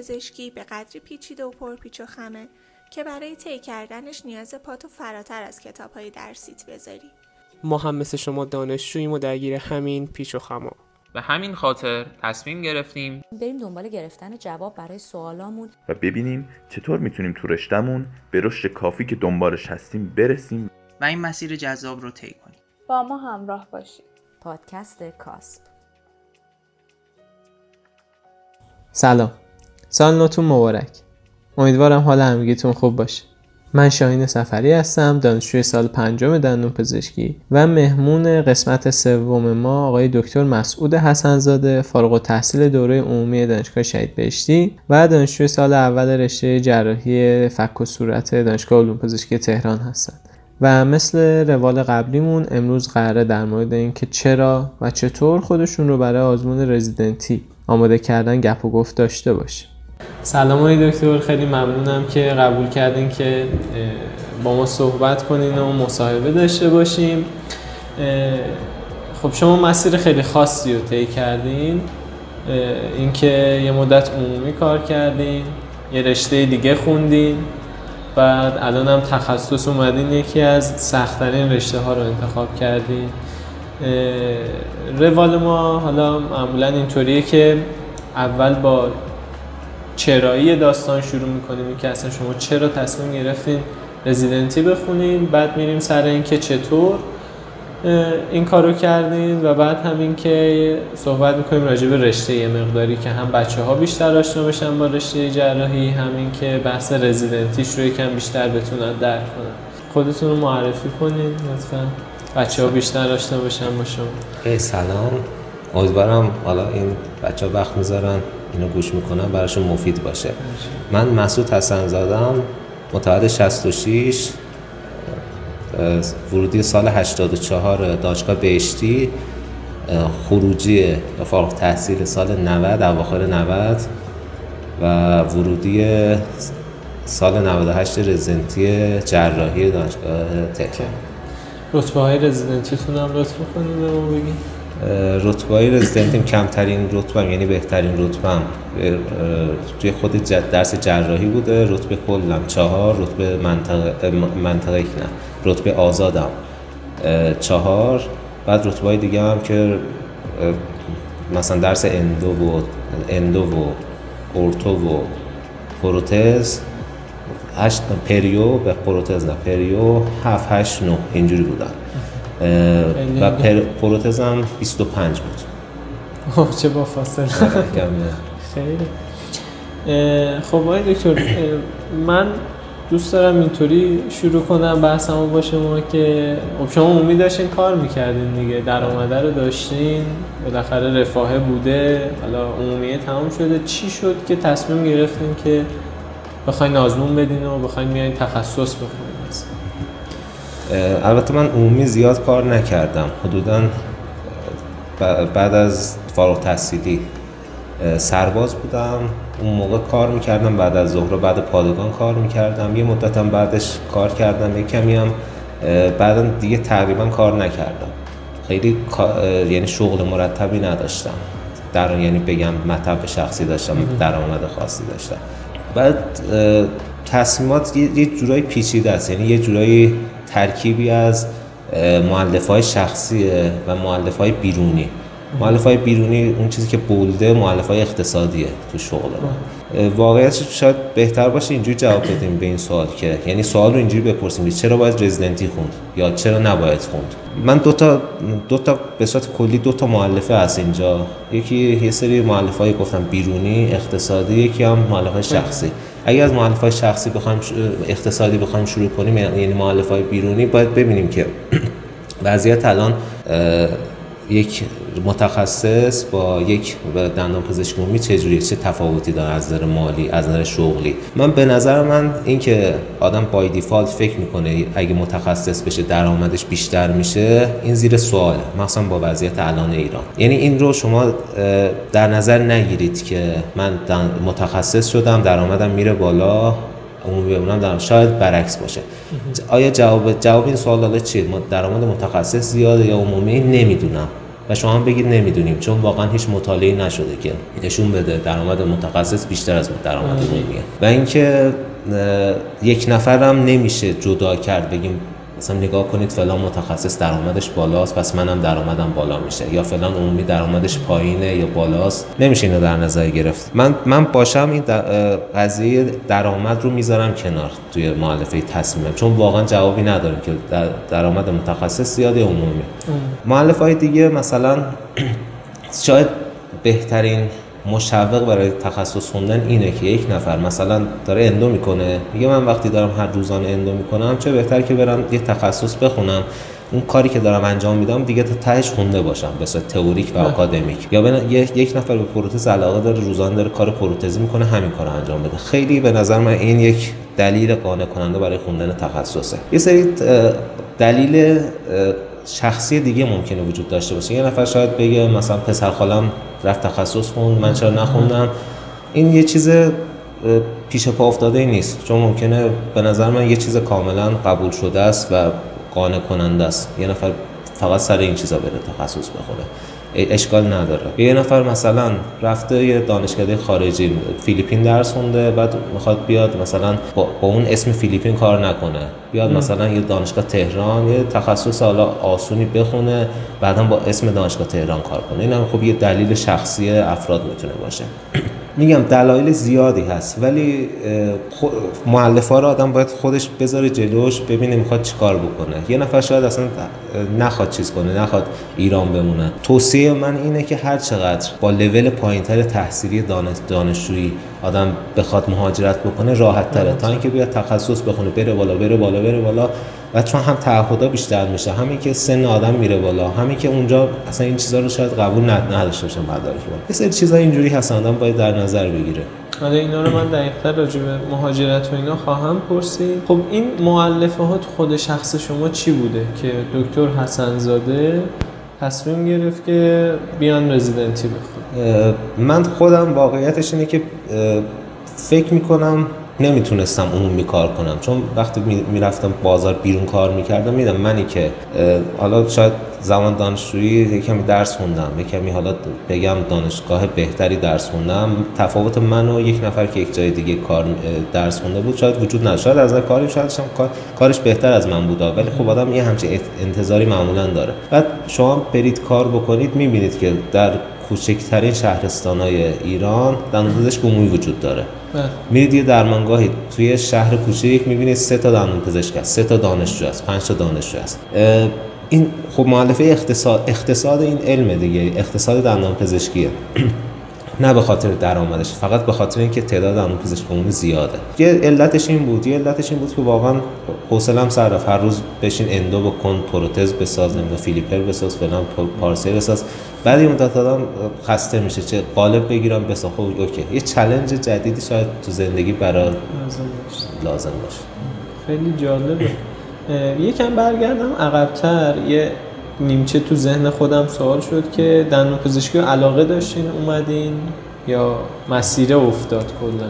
پزشکی به قدری پیچیده و پرپیچ و خمه که برای طی کردنش نیاز پاتو فراتر از کتاب های درسیت بذاری. ما هم مثل شما دانشجوییم و درگیر همین پیچ و خما به همین خاطر تصمیم گرفتیم بریم دنبال گرفتن جواب برای سوالامون. و ببینیم چطور می‌تونیم تو رشتمون به رشد کافی که دنبالش هستیم برسیم. و این مسیر جذاب رو طی کنیم. با ما همراه باشید. پادکست کاسب سلام. سال نوتون مبارک. امیدوارم حال همگیتون خوب باشه. من شاهین سفری هستم دانشجوی سال پنجم دندون پزشکی و مهمون قسمت سوم ما آقای دکتر مسعود حسنزاده فارغ التحصیل دوره عمومی دانشگاه شهید بهشتی و دانشجوی سال اول رشته جراحی فک و صورت دانشگاه علوم پزشکی تهران هستند. و مثل روال قبلیمون امروز قراره در مورد اینکه چرا و چطور خودشون رو برای آزمون رزیدنتی آماده کردن گپ و گفت داشته باشه سلام آقای دکتر خیلی ممنونم که قبول کردین که با ما صحبت کنین و مصاحبه داشته باشیم. خب شما مسیر خیلی خاصی رو طی کردین اینکه یه مدت عمومی کار کردین یه رشته دیگه خوندین بعد الان هم تخصص اومدین یکی از سختترین رشته ها رو انتخاب کردین. روال ما حالا معمولا اینطوریه که اول با چرایی داستان شروع می‌کنیم که اصلا شما چرا تصمیم گرفتین رزیدنتی بخونین بعد میریم سر اینکه چطور این کارو کردین و بعد همین که صحبت می‌کنیم راجع به رشته یه مقداری که هم بچه ها بیشتر آشنا بشن با رشته جراحی همین که بحث رزیدنتیش رو یکم بیشتر بتونن درک کنن. خودتون رو معرفی کنین لطفا. بچه ها بیشتر آشنا بشن با شما. سلام. امیدوارم حالا این بچه ها وقت می‌ذارن. اینو گوش می‌کنن براشون مفید باشه. من مسعود حسن زادم متولد 66 ورودی سال 84 دانشگاه بهشتی خروجی فارغ تحصیل سال 90 اواخر 90 و ورودی سال 98 رزیدنتی جراحی دانشگاه تهران. رتبه های رزیدنتیتون هم لطف کنید به ما بگید رتبه رزیدنتیم کمترین رتبه یعنی بهترین رتبه توی خود درس جراحی بوده رتبه کلم چهار رتبه منطقه منطقه نه رتبه آزادم چهار بعد رتبه دیگه هم که مثلا درس اندو و اندو و اورتو و پروتز هشت پریو به پروتز نه پریو هفت هشت نه اینجوری بودن. و پروتزم 25 بود. خب چه با فاصله. خیلی خب آقای دکتر من دوست دارم اینطوری شروع کنم بحثمو با شما که خب شما امید داشتین کار می‌کردین دیگه. درآمده رو داشتین بالاخره رفاهه بوده. حالا عمومیه تمام شده. چی شد که تصمیم گرفتین که بخواین آزمون بدین و بخواین میایین تخصص بخونین؟ البته من عمومی زیاد کار نکردم. حدودا بعد از فارغ تحصیلی سرباز بودم. اون موقع کار می‌کردم. بعد از ظهر بعد پادگان کار می‌کردم. یه مدتم بعدش کار کردم. یه کمی هم بعدا دیگه تقریبا کار نکردم. خیلی یعنی شغل مرتبی نداشتم. در یعنی بگم مطب شخصی داشتم درآمد خاصی داشتم. بعد تصمیمات یه جورایی پیچیده است. یعنی یه جورایی ترکیبی از معلف های شخصیه و معلف های بیرونی. معلف های بیرونی اون چیزی که بولده معلف های اقتصادیه تو شغل ما. واقعیت شاید بهتر باشه اینجوری جواب بدیم به این سوال که یعنی سوال رو اینجوری بپرسیم چرا باید رزیدنتی خوند یا چرا نباید خوند. من دو تا دو تا به صورت کلی دو تا مؤلفه هست اینجا. یکی یه سری مؤلفه های گفتم بیرونی اقتصادی یکی هم مؤلفه شخصی. اگر از مؤلفه های شخصی بخوایم اقتصادی بخوایم شروع کنیم یعنی مؤلفه های بیرونی باید ببینیم که وضعیت الان یک متخصص با یک دندان پزشک عمومی چه جوری چه تفاوتی داره از نظر مالی از نظر شغلی؟ من به نظر من اینکه آدم بای دیفالت فکر می‌کنه اگه متخصص بشه درآمدش بیشتر میشه این زیر سواله. مثلا با وضعیت الان ایران. یعنی این رو شما در نظر نگیرید که من متخصص شدم درآمدم میره بالا عمومی بمونم شاید برعکس باشه. آیا جواب جواب این سوال حالا چیه؟ درآمد متخصص زیاده یا عمومی؟ نمی‌دونم. و شما هم بگید نمی‌دونیم چون واقعا هیچ مطالعه نشده که نشون بده درآمد متخصص بیشتر از درآمد عمومیه و اینکه یک نفرم نمیشه جدا کرد بگیم مثلا نگاه کنید فلان متخصص درآمدش بالاست پس منم درآمدم بالا میشه. یا فلان عمومی درآمدش پایینه یا بالاست. نمیشه اینو در نظر گرفت. من من باشم این قضیه درآمد رو می‌ذارم کنار توی معلفه تصمیمم. چون واقعا جوابی نداریم که درآمد متخصص زیاد یا عمومی. معلف های دیگه مثلا شاید بهترین مشوق برای تخصص خوندن اینه که یک نفر مثلا داره اندو می‌کنه میگه من وقتی دارم هر روزانه اندو می‌کنم چه بهتر که برم یه تخصص بخونم. اون کاری که دارم انجام میدم دیگه تا تهش خونده باشم به تئوریک و آکادمیک. یا یک نفر به پروتز علاقه داره روزانه داره کار پروتزی می‌کنه همین کار انجام بده. خیلی به نظر من این یک دلیل قانع کننده برای خوندن تخصصه. یه سری دلیل شخصی دیگه ممکنه وجود داشته باشه. یه نفر شاید بگه مثلا پسر خالم رفت تخصص خوند من چرا نخوندم؟ این یه چیز پیش پا افتاده ای نیست. چون ممکنه به نظر من یه چیز کاملا قبول شده است و قانع کننده است. یه نفر فقط سر این چیزا بره تخصص بخونه اشکال نداره. یه نفر مثلا رفته یه دانشکده خارجی فیلیپین درس خونده بعد می‌خواد بیاد مثلا با, اون اسم فیلیپین کار نکنه. بیاد مثلا یه دانشگاه تهران یه تخصص حالا آسونی بخونه بعدا با اسم دانشگاه تهران کار کنه. این هم خب یه دلیل شخصی افراد می‌تونه باشه. میگم دلایل زیادی هست ولی معلف ها رو آدم باید خودش بذاره جلوش ببینه می‌خواد چیکار بکنه. یه نفر شاید اصلا نخواد چیز کنه نخواد ایران بمونه. توصیه من اینه که هر چقدر با لول پایینتر تحصیلی دانش دانشجویی آدم بخواد مهاجرت بکنه راحت تره. تا اینکه بیاد تخصص بخونه بره بالا بره بالا بره بالا. و چون هم تعهدا بیشتر میشه همین که سن آدم میره بالا همین که اونجا اصلا این چیزا رو شاید قبول نداشته باشه مدارک یه سری چیزا اینجوری هست آدم باید در نظر بگیره. حالا اینا رو من دقیقتر راجع به مهاجرت و اینا خواهم پرسید. خب این معلفه ها تو خود شخص شما چی بوده که دکتر حسن زاده تصمیم گرفت که بیان رزیدنتی بخون من خودم واقعیتش اینه که فکر می‌کنم نمی‌تونستم عمومی کار کنم. چون وقتی می‌رفتم بازار بیرون کار می‌کردم میدم منی که حالا شاید زمان دانشجویی یک کمی درس خوندم یک کمی حالا بگم دانشگاه بهتری درس خوندم. تفاوت من و یک نفر که یک جای دیگه کار درس خونده بود شاید وجود نداشت. شاید از کاری شاید کارش بهتر از من بوده ولی خب آدم یه همچین انتظاری معمولا داره. بعد شما برید کار بکنید می‌بینید که در کوچکترین شهرستان های ایران دندون پزشک عمومی وجود داره. بله. میرید یه درمانگاهی توی شهر کوچیک می‌بینید سه تا دندون پزشک هست سه تا دانشجو هست پنج تا دانشجو هست. این خب مؤلفه اقتصاد اقتصاد این علم دیگه اقتصاد دندان پزشکیه. نه به خاطر درآمدش فقط به خاطر اینکه تعداد دندون پزشک عمومی زیاده. یه علتش این بود یه علتش این بود که واقعا حوصله‌ام سر رفت. هر روز بشین اندو بکن پروتز بساز نمی‌دونم فیلیپر بساز فلان پارسه بساز. بعد این مدت آدم خسته میشه چه قالب بگیرم بساز خب اوکی. یه چلنج جدیدی شاید تو زندگی برای لازم باشه. خیلی جالبه. یکم برگردم عقبتر. یه نیمچه تو ذهن خودم سوال شد که دندون پزشکی علاقه داشتین اومدین یا مسیره افتاد کلا؟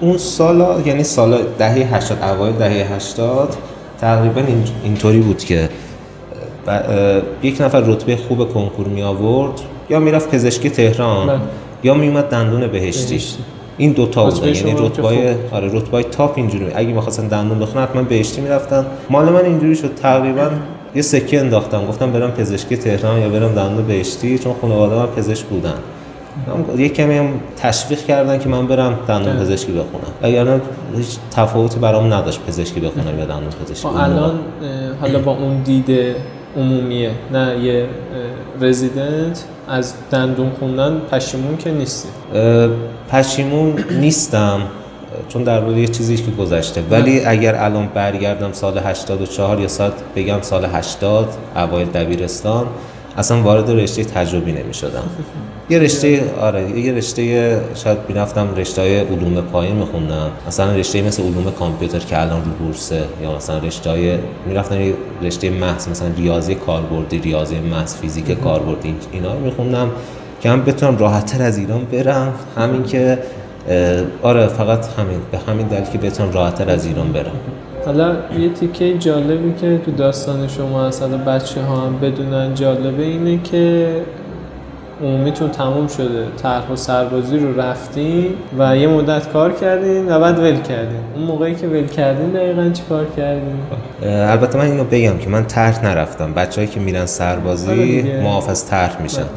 اون سالا یعنی سال دهه 80 اوایل دهه 80 تقریبا اینطوری بود که یک نفر رتبه خوب کنکور می آورد یا می‌رفت پزشکی تهران بله. یا می اومد دندون بهشتی. این دو تا بود یعنی رتبای آره رتبای تاپ اینجوری اگه می‌خواستن دندون بخونن حتما بهشتی می‌رفتن. مال من اینجوری شد. تقریبا یه سکه انداختم. گفتم برم پزشکی تهران یا برم دندون بهشتی چون خانواده من پزشک بودن. یه کمی هم تشویق کردن که من برم دندون پزشکی بخونم. اگر هیچ تفاوتی برام نداشت پزشکی بخونم یا دندون پزشکی الان حالا با اون دیده عمومیه. نه یه رزیدنت از دندون خوندن پشیمون که نیستی؟ پشیمون نیستم. چون در مورد یه چیزی که گذشته. ولی اگر الان برگردم سال 84 یا سال بگم سال 80 اوایل دبیرستان اصلا وارد رشته تجربی نمی شدم یه رشته آره یه رشته شاید می‌رفتم رشته های علوم پایین میخوندم. مثلا رشته مثل علوم کامپیوتر که الان رو بورسه یا مثلا رشته های می‌رفتم یه رشته محض مثلا ریاضی کاربردی ریاضی محض فیزیک کاربردی اینا رو میخوندم که هم بتونم راحتتر از ایران برم. همین که آره فقط همین به همین دلیل که بتونم راحتتر از ایران برم. حالا یه تیکه جالبی که تو داستان شما هست حالا بچه ها هم بدونن جالبه اینه که عمومیتون تموم شده طرح و سربازی رو رفتین و یه مدت کار کردین و بعد ول کردین. اون موقعی که ول کردین دقیقا چی کار کردین؟ البته من اینو بگم که من طرح نرفتم. بچههایی که میرن آره سربازی. معاف از طرح میشن. اه،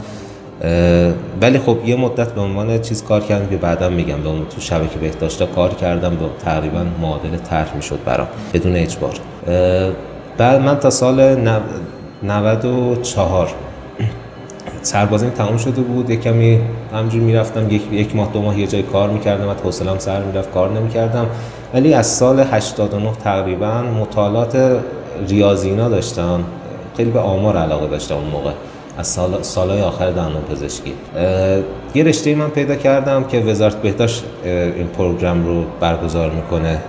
ولی خب یه مدت به عنوان چیز کار کردم که بعدا میگم به تو شبکه بهداشت کار کردم به تقریبا معادل طرح می‌شد برام بدون اجبار. بعد من تا سال نو- 94 سربازیم تمام شده بود یک کمی همجور می‌رفتم یک, یک ماه دو ماه یه جای کار می‌کردم و حوصله‌ام سر می‌رفت کار نمی‌کردم. ولی از سال 89 تقریبا مطالعات ریاضی اینا داشتم خیلی به آمار علاقه داشتم اون موقع. از سال سالهای آخر دندان پزشکی. یه رشته من پیدا کردم که وزارت بهداشت این پروگرام رو برگزار می‌کنه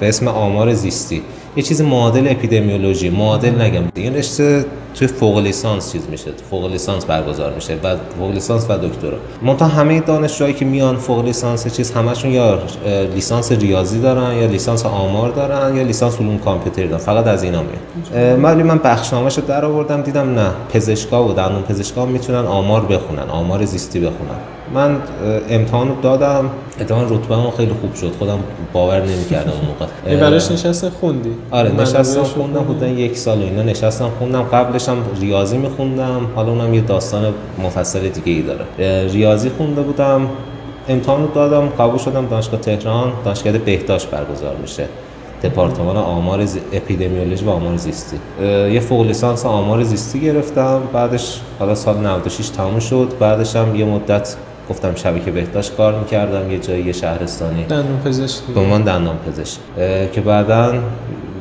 به اسم آمار زیستی. یه چیز معادل اپیدمیولوژی معادل نگم. این رشته توی فوق لیسانس چیز میشه فوق لیسانس برگزار میشه و فوق لیسانس و دکترا. منتها همه دانشجوهایی که میان فوق لیسانس چیز همشون یا لیسانس ریاضی دارن یا لیسانس آمار دارن یا لیسانس علوم کامپیوتر دارن. فقط از اینا میان. ولی من بخشنامه‌شو در آوردم دیدم نه پزشکا و دندون پزشکا می‌تونن آمار بخونن آمار زیستی بخونن. من امتحان رو دادم. اتفاقا رتبه‌م خیلی خوب شد. خودم باور نمی‌کردم اون موقع. یه براش نشسته خوندی؟ آره نشستم خوندم؟ حدودا یک سال و اینا نشستم خوندم. قبلش هم ریاضی میخوندم. حالا اونم یه داستان مفصل دیگه ای داره ریاضی خونده بودم. امتحان رو دادم. قبول شدم. دانشگاه تهران. دانشگاه بهداشت برگزار میشه. دپارتمان آمار زی... اپیدمیولوژی و آمار زیستی. یه فوق لیسانس آمار زیستی گرفتم. بعدش حالا سال 96 تموم شد. بعدش هم یه مدت گفتم شبکه بهداشت کار می‌کردم یه جایی یه شهرستانی. دندون پزشکی به عنوان دندان پزشک که بعدا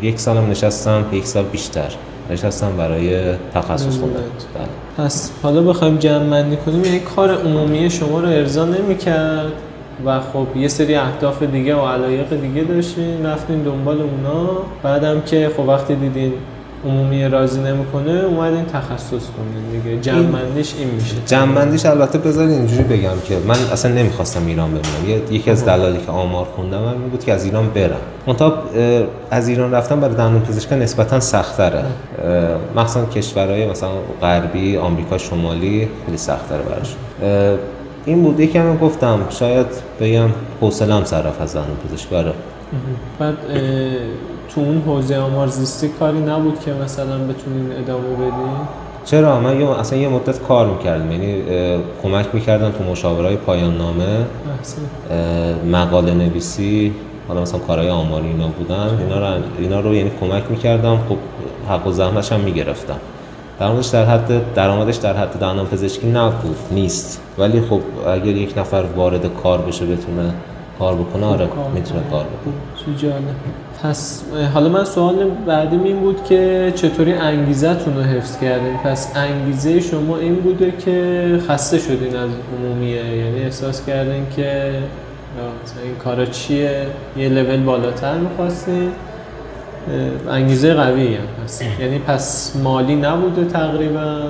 یک سالم نشستم یک سال بیشتر نشستم برای تخصص خوندن. بله. پس حالا بخوایم جمع بندی کنیم. یعنی کار عمومی شما رو ارضا نمی‌کرد و خب یه سری اهداف دیگه و علایق دیگه داشتین رفتین دنبال اونا. بعدم که خب وقتی دیدین عمومی راضی نمی‌کنه اومدین تخصص کنین دیگه. جمع بندیش این میشه. جنبندیش البته بذارید اینجوری بگم که من اصلا نمی‌خواستم ایران بمونم. یکی از دلایلی که آمار خوندم این بود که از ایران برم. منتها از ایران رفتن برای دندون پزشکان نسبتا سخت‌تره. اه، مخصوصا کشورهای مثلا غربی آمریکا شمالی خیلی سخت‌تره براشون اه، این بود. یکم هم گفتم شاید بگم حوصله‌ام سر رفت از دندون پزشکی آره. بعد تو اون حوزه آمار زیستی کاری نبود که مثلا بتونین ادامه بدین؟ چرا؟ من یه اصلا یه مدت کار می‌کردم. یعنی کمک می‌کردم تو مشاورهای پایان نامه مقاله نویسی حالا مثلا کارهای آماری اینا بودن. اینا رو اینا رو یعنی کمک می‌کردم. خب حق و زحمتش هم می‌گرفتم. درآمدش در حد درآمدش در حد دندان پزشکی نبود. نیست. ولی خب اگر یک نفر وارد کار بشه بتونه کار بکنه آره کار می‌تونه. کار بکنه. جالب. پس حالا من سوال بعدیم این بود که چطوری انگیزتون رو حفظ کردین؟ پس انگیزه شما این بوده که خسته شدین از عمومیه یعنی احساس کردین که این کارا چیه؟ یه لول بالاتر می‌خواستین؟ انگیزه قوی هم هست یعنی پس مالی نبوده تقریبا؟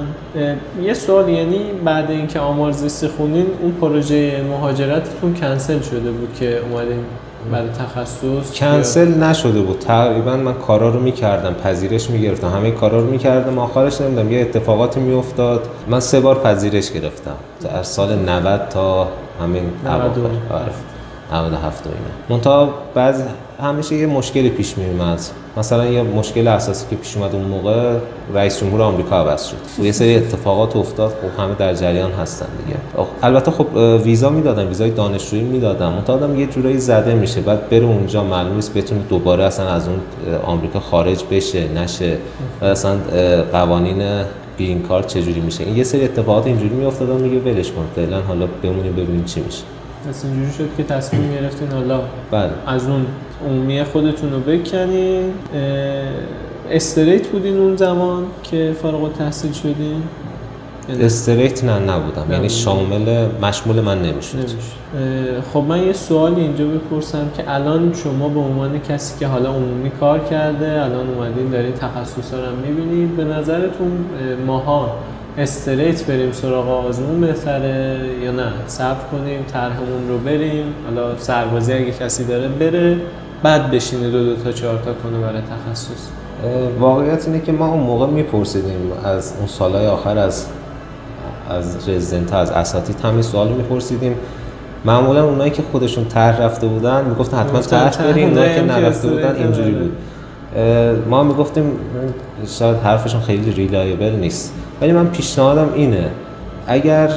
یه سوال یعنی بعد اینکه آمار زیستی خوندین اون پروژه مهاجرتتون کنسل شده بود که اومدین برای تخصص کنسل نشده بود. تقریبا من کارا رو می‌کردم پذیرش می‌گرفتم. همه کارا رو می‌کردم آخرش نمی‌دونم یه اتفاقاتی میافتاد. من سه بار پذیرش گرفتم. از سال 90 تا همین 92. اواخر. آره. 97 و اینا. منتها بعض همیشه یه مشکلی پیش میومد مثلا یه مشکل اساسی که پیش اومد اون موقع رئیس جمهور آمریکا عوض شد. و یه سری اتفاقات افتاد. خب همه در جریان هستن دیگه. البته خب ویزا می‌دادن ویزای دانشجویی می‌دادن. آدم یه جورایی زده میشه. بعد بره اونجا معلوم نیست بتونه دوباره اصلا از اون آمریکا خارج بشه نشه. اصلا قوانین گرین کارت چجوری میشه. این یه سری اتفاقات اینجوری میافتاد. و میگه ولش کن فعلا حالا بمونیم ببینیم چی میشه. پس اینجوری شد که تصمیم گرفتین حالا بله. از اون عمومی خودتون رو بکنین استریت بودین اون زمان که فارغ التحصیل شدین؟ یعنی استریت نه نبودم. یعنی شامل مشمول من نمی‌شد. خب من یه سوالی اینجا بپرسم که الان شما به عنوان کسی که حالا عمومی کار کرده الان اومدین دارین تخصص رو می‌بینید به نظرتون اه، ماها استریت بریم سراغ آزمون بهتره یا نه؟ صبر کنیم طرحمون رو بریم. حالا سربازی اگه کسی داره بره. بعد بشینه دو دو تا چهار تا کنه برای تخصص. واقعیت اینه که ما اون موقع میپرسیدیم از اون سالهای آخر از از رزیدنت از اساتید همین سوال میپرسیدیم. معمولا اونایی که خودشون طرح رفته بودن می‌گفتن حتما طرح بریم اونایی که نرفته بودن اینجوری بود. ما می‌گفتیم شاید حرفشون خیلی reliable نیست. ولی من پیشنهادم اینه اگر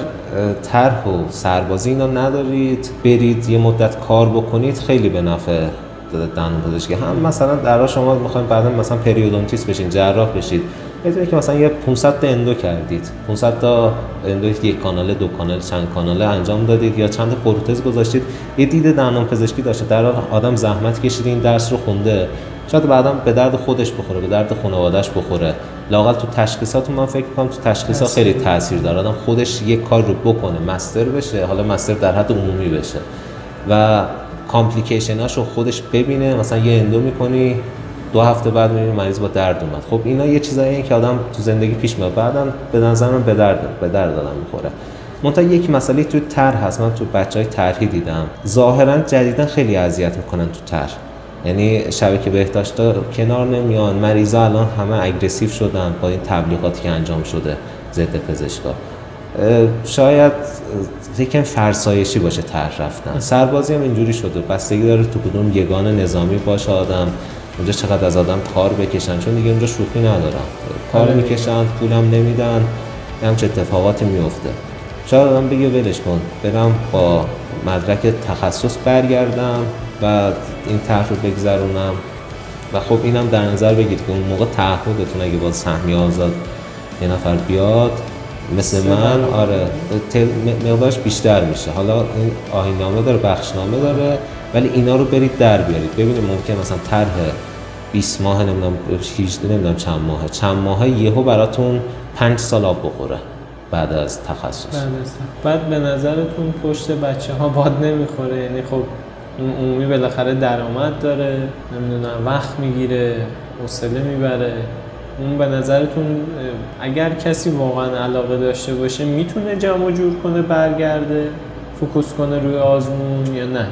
طرح و سربازی اینا ندارید برید یه مدت کار بکنید خیلی به نفع دندون پزشکی هم مثلا در شما می‌خواین بعدا مثلا پریودونتیست بشین جراح بشید بدونید که مثلا یه 500 تا endo کردید 500 تا endo یک کانال دو کانال چند کانال انجام دادید یا چند پروتز گذاشتید یه دید دندان پزشکی داشته در آدم زحمت کشیده این درس رو خونده. شاید بعدا به درد خودش بخوره به درد خانوادهش بخوره. لاقل تو تشخیصات من فکر کنم تو تشخیصات خیلی تاثیر داره. آدم خودش یک کار رو بکنه مستر بشه حالا مستر در حد عمومی بشه. و کامپلیکیشناش رو خودش ببینه. مثلا یه اندو می‌کنی دو هفته بعد می‌بینی مریض با درد اومد. خب اینا یه چیزایی که آدم تو زندگی پیش میاد. بعدم به نظر من به درد به درد دادم می‌خوره. منتها یک مسئله تو طرح هست. من تو بچه های طرحی دیدم. ظاهرا جدیدا خیلی اذیت می‌کنن تو طرح. یعنی شبکه بهداشت کنار نمیان. مریضا الان همه اگریسیو شدن با این تبلیغاتی که انجام شده ضد پزشکا. شاید یکم فرسایشی باشه طرح رفتن. سربازی هم اینجوری شده بستگی داره تو کدوم یگان نظامی باشه آدم اونجا چقدر از آدم کار بکشن چون دیگه اونجا شوخی ندارن. کار آره. می‌کشن پولم نمیدن چه اتفاقاتی میفته شاید آدم بگه ولش کن برم با مدرک تخصص برگردم و این طرح رو بگذرونم. و خب اینم در نظر بگیرید که اون موقع تعهدتون اگه با سهمی آزاد یه نفر بیاد مثل من آره مقدارش بیشتر میشه. حالا این آهینامه داره بخشنامه داره ولی اینا رو برید در بیارید. ببینید ممکن مثلا طرح 20 ماه نمی‌دونم 18 نمی‌دونم چند ماه چند ماه یهو براتون 5 سال آب بخوره بعد از تخصص. بعد به نظرتون پشت بچه ها باد نمی‌خوره؟ یعنی خب اون عمومی بالاخره درآمد داره نمی‌دونم وقت می‌گیره حوصله می‌بره. اون به نظرتون اگر کسی واقعا علاقه داشته باشه می‌تونه جمع جور کنه برگرده فوکوس کنه روی آزمون یا نه؟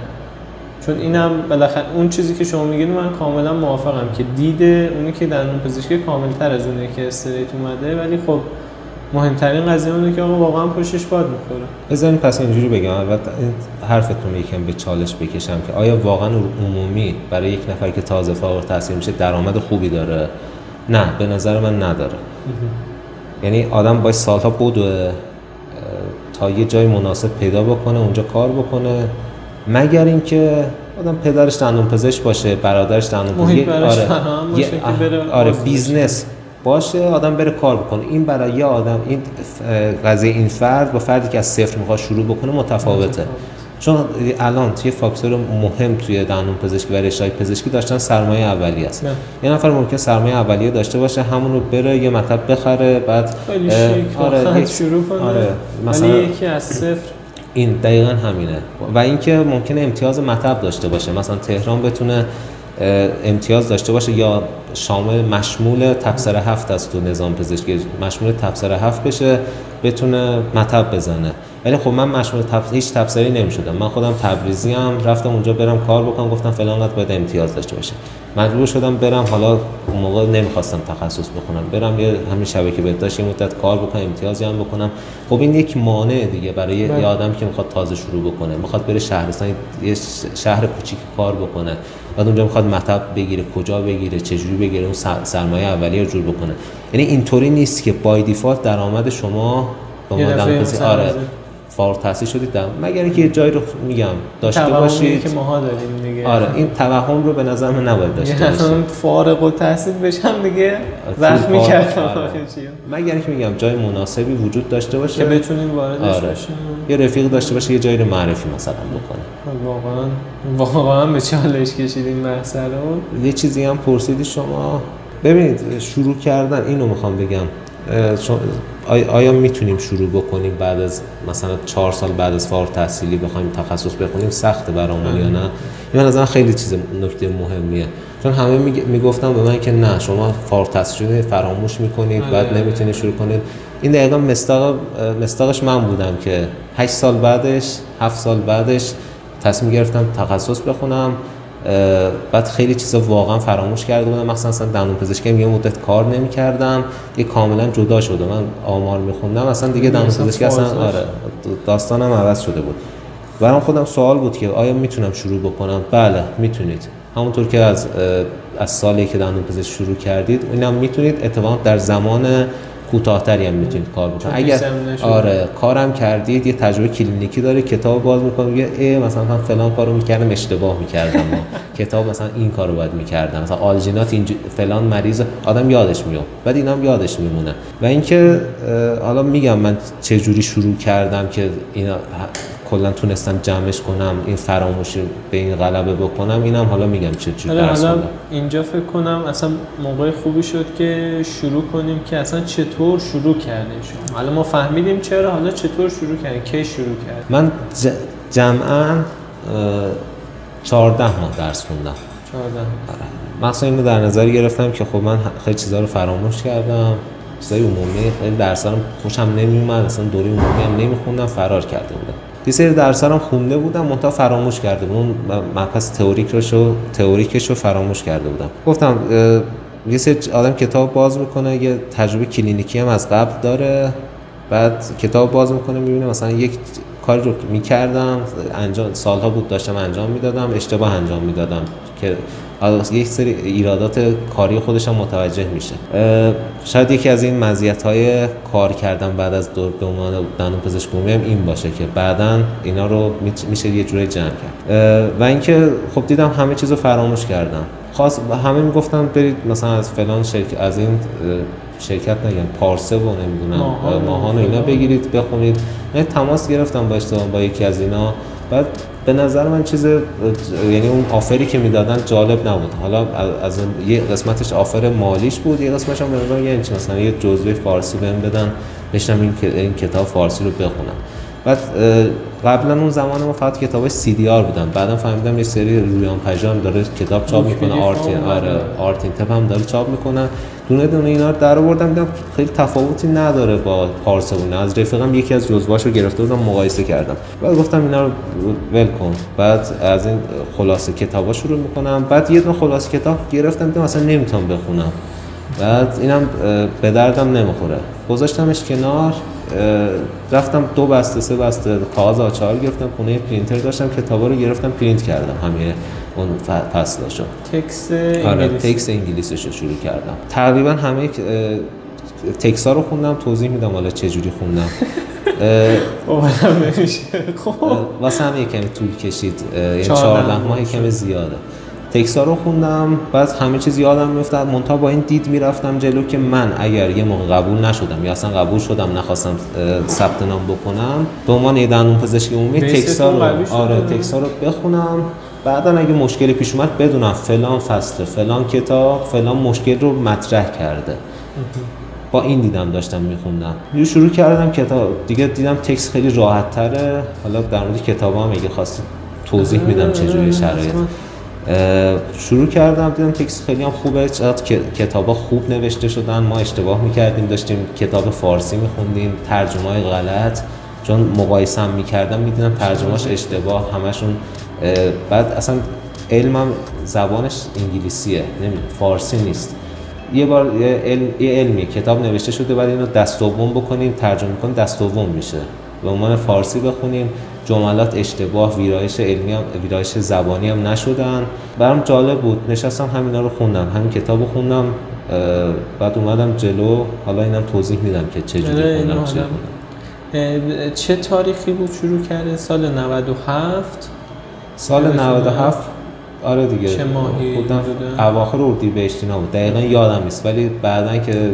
چون اینم بالاخره اون چیزی که شما میگید من کاملا موافقم که دیده اونی که دندون پزشکی کاملتر از اونه که استریت اومده. ولی خب مهمترین قضیه اونه که آقا واقعا پشتش باد می‌خوره. بزنین پس اینجوری بگم. البته حرفتون یکم به چالش بکشم که آیا واقعا عمومی برای یک نفر که تازه فارغ التحصیل میشه درآمد خوبی داره؟ نه به نظر من نداره. یعنی آدم باید سالها بود تا یه جای مناسب پیدا بکنه اونجا کار بکنه. مگر اینکه آدم پدرش دندون پزشک باشه برادرش دندون پزشک آره آره business باشه آدم بره کار بکنه. این برای یه آدم این قضیه این فرد با فردی که از صفر می‌خواد شروع بکنه متفاوته. چون الان توی فاکتور مهم توی دندون پزشکی و رشته پزشکی داشتن سرمایه اولیه است. یه نفر ممکن سرمایه اولیه داشته باشه همون رو بره یه مطب بخره بعد آره شروع کنه. آره مثلا یکی از صفر. این دقیقا همینه. و اینکه ممکنه امتیاز مطب داشته باشه. مثلا تهران بتونه امتیاز داشته باشه یا شامل مشمول تبصره هفت از تو نظام پزشکی. مشمول تبصره هفت بشه بتونه مطب بزنه. ولی خب من مشمول تب... هیچ تبصری نمی‌شدم. من خودم تبریزی هم رفتم اونجا برم کار بکنم. گفتم فلان قد باید امتیاز داشته باشه مجبور شدم برم. حالا اون موقع نمی‌خواستم تخصص بکنم برم یه همین شبکه بهداشت یه مدت کار بکنم امتیازی هم بکنم. خب این یک مانع دیگه برای یه بله. آدم که می‌خواد تازه شروع بکنه. می‌خواد بره شهرستان یه شهر کوچیک کار بکنه. بعد اونجا می‌خواد مطب بگیره کجا بگیره چجوری بگیره اون سرمایه اولیه رو جور بکنه. یعنی اینطوری نیست که بای دیفالت درآمد شما به آره. فارغ التحصیل شدید در مگر اینکه یه جایی رو میگم داشته باشید. که ماها داریم دیگه. آره این توهم رو به نظر من نباید داشته باشید. فارغ التحصیل بشم دیگه. وقت می‌کردم. آره. مگر اینکه میگم جای مناسبی وجود داشته باشه. که بتونیم واردش آره. بشیم. یه رفیق داشته باشه یه جایی رو معرفی مثلا بکنه. خب، واقعا واقعا به چالش کشیدین مسئله یه چیزی هم پرسیدی شما. ببینید شروع کردن اینو می‌خوام بگم. آیا می‌تونیم شروع بکنیم بعد از مثلا چهار سال بعد از فارغ تحصیلی بخوایم تخصص بخونیم؟ سخت برامون یا نه؟ این از خیلی چیز نکته مهمیه. چون همه می‌گفتن به من که نه شما فارغ تحصیل فراموش می‌کنید آره. بعد نمی‌تونید شروع کنید. این دقیقا مستاق مستاقش من بودم که 8 سال بعدش 7 سال بعدش تصمیم گرفتم تخصص بخونم. بعد خیلی چیزا واقعا فراموش کرده بودم. مثلا اصلا دندون پزشکی یه مدت کار نمی‌کردم یه کاملا جدا شده. من آمار میخوندم اصلا دیگه دندون پزشکی اصلا. آره داستانم عوض شده بود. برام خودم سوال بود که آیا می‌تونم شروع بکنم؟ بله می‌تونید. همونطور که از از سالی که دندون پزشک شروع کردید اینم می‌تونید. اتفاقا در زمان کوتاهتری هم می‌تونید کار بکنید. اگر. آره کارم کردید یه تجربه کلینیکی داره کتاب باز می‌کنه میگه ای مثلا من فلان کارو می‌کردم اشتباه می‌کردم. کتاب مثلا این کارو باید می‌کردم. مثلا آلژینات این فلان مریض آدم یادش میاد بعد اینم یادش میمونه. و اینکه حالا میگم من چه جوری شروع کردم که اینا کلا تونستم جمعش کنم این فراموشی به این غلبه بکنم اینم حالا میگم چه جوری حالا درس حالا اینجا فکر کنم اصلا موقع خوبی شد که شروع کنیم که اصلا چطور شروع کردین شما؟ حالا ما فهمیدیم چرا حالا چطور شروع کردین؟ کی شروع کردین من ج- جمعا اه، 14 ماه درس خوندم. 14 مخصوصا اینو در نظر گرفتم که خب من خیلی چیزا رو فراموش کردم چیزای عمومی خیلی درس هم خوشم نمیومد اصلا دوره عمومی هم نمیخوندم فرار کرده بودم. یه سری درس هم خونده بودم منتها فراموش کرده بودم. مبحث تئوریک رو تئوریکش رو فراموش کرده بودم. گفتم یه سری آدم کتاب باز می‌کنه یه تجربه کلینیکی هم از قبل داره. بعد کتاب باز می‌کنه می‌بینه مثلا یک کاری رو می‌کردم انجام سالها بود داشتم انجام می‌دادم اشتباه انجام می‌دادم که از یک سری ایرادات کاری خودش هم متوجه میشه. شاید یکی از این مزیت های کار کردن بعد از دور به عنوان دندون پزشک عمومی هم این باشه که بعدا اینا رو میشه یه جوری جمع کرد. و اینکه خب دیدم همه چیز رو فراموش کردم خاص همه می‌گفتم برید مثلا از فلان شرکت از این شرکت نگم پارسه و نمی‌دونم ماهان ماهان و اینا. بگیرید بخونید. من تماس گرفتم با اشتباه با یکی از اینا. بعد به نظر من چیز یعنی اون آفری که می‌دادن جالب نبود. حالا از- یه قسمتش آفر مالیش بود یه قسمتش هم به یعنی چی مثلا یه جزوه فارسی بهم بدن بشنم این, این کتاب فارسی رو بخونم. بعد قبلا اون زمان ما فقط کتابای سی دی آر بودن. بعدم فهمیدم یه سری رویان پژا هم داره کتاب چاپ می‌کنه آرتین آره. آرتین تپ هم داره چاپ می‌کنن دونه دونه اینا رو در آوردم دیدم خیلی تفاوتی نداره با پارسونه از رفیقم یکی از جزوهاش رو گرفته بودم مقایسه کردم. بعد گفتم اینا رو ول کن. بعد از این خلاصه کتابا شروع می‌کنم. بعد یه دونه خلاصه کتاب گرفتم دیدم اصلا نمی‌تونم بخونم. بعد اینم به دردم نمی‌خوره. گذاشتمش کنار. رفتم دو بسته سه بسته کاغذ آچار گرفتم خونه پرینتر داشتم کتابا رو گرفتم پرینت کردم همه اون فصلاشو. text آره text انگلیسیش رو شروع کردم. تقریبا همه تکس ها رو خوندم توضیح میدم حالا چه جوری خوندم. خب. واسه هم یه کمی طول کشید. یعنی چهارده 14 ماه. کمی زیاده. تکس ها رو خوندم بعد همه چیز یادم میافتاد. منتها با این دید می‌رفتم جلو که من اگر یه موقع قبول نشدم یا اصلا قبول شدم نخواستم ثبت نام بکنم به عنوان یه دندون پزشکی عمومی بیستون تکس ها قوی رو. آره تکس ها رو بخونم. بعدا اگه مشکلی پیش اومد بدونم فلان فصل فلان کتاب فلان مشکل رو مطرح کرده. با این دیدم داشتم میخوندم. یه شروع کردم کتاب دیگه دیدم تکس خیلی راحت تره حالا در مورد کتاب هم اگه خواستید توضیح میدم چجوری شرایط. شروع کردم دیدم تکس خیلی هم خوبه. چقدر کتاب خوب نوشته شدن. ما اشتباه می‌کردیم داشتیم کتاب فارسی میخوندیم. ترجمه های غلط. چون مقایسه هم می‌کردم می‌دیدم ترجمهاش اشتباه. همشون بعد اصلا علمم زبانش انگلیسیه. نمی فارسی نیست. یه بار یه, علم، یه علمی کتاب نوشته شده بعد اینو دست دوم بکنیم ترجمه کنیم دست دوم میشه. به عنوان فارسی بخونیم. جملات اشتباه ویرایش علمی هم ویرایش زبانی هم نشدن. برام جالب بود. نشستم همینا رو خوندم. همین کتاب رو خوندم بعد اومدم جلو. حالا اینم توضیح میدم که چه جوری خوندم چه خوندم. چه تاریخی بود شروع کرده؟ سال 97 سال یادتونه؟ 97 آره دیگه. چه ماهی بودم؟ اواخر اردیبهشت اینا بود. دقیقا یادم نیست. ولی بعدا که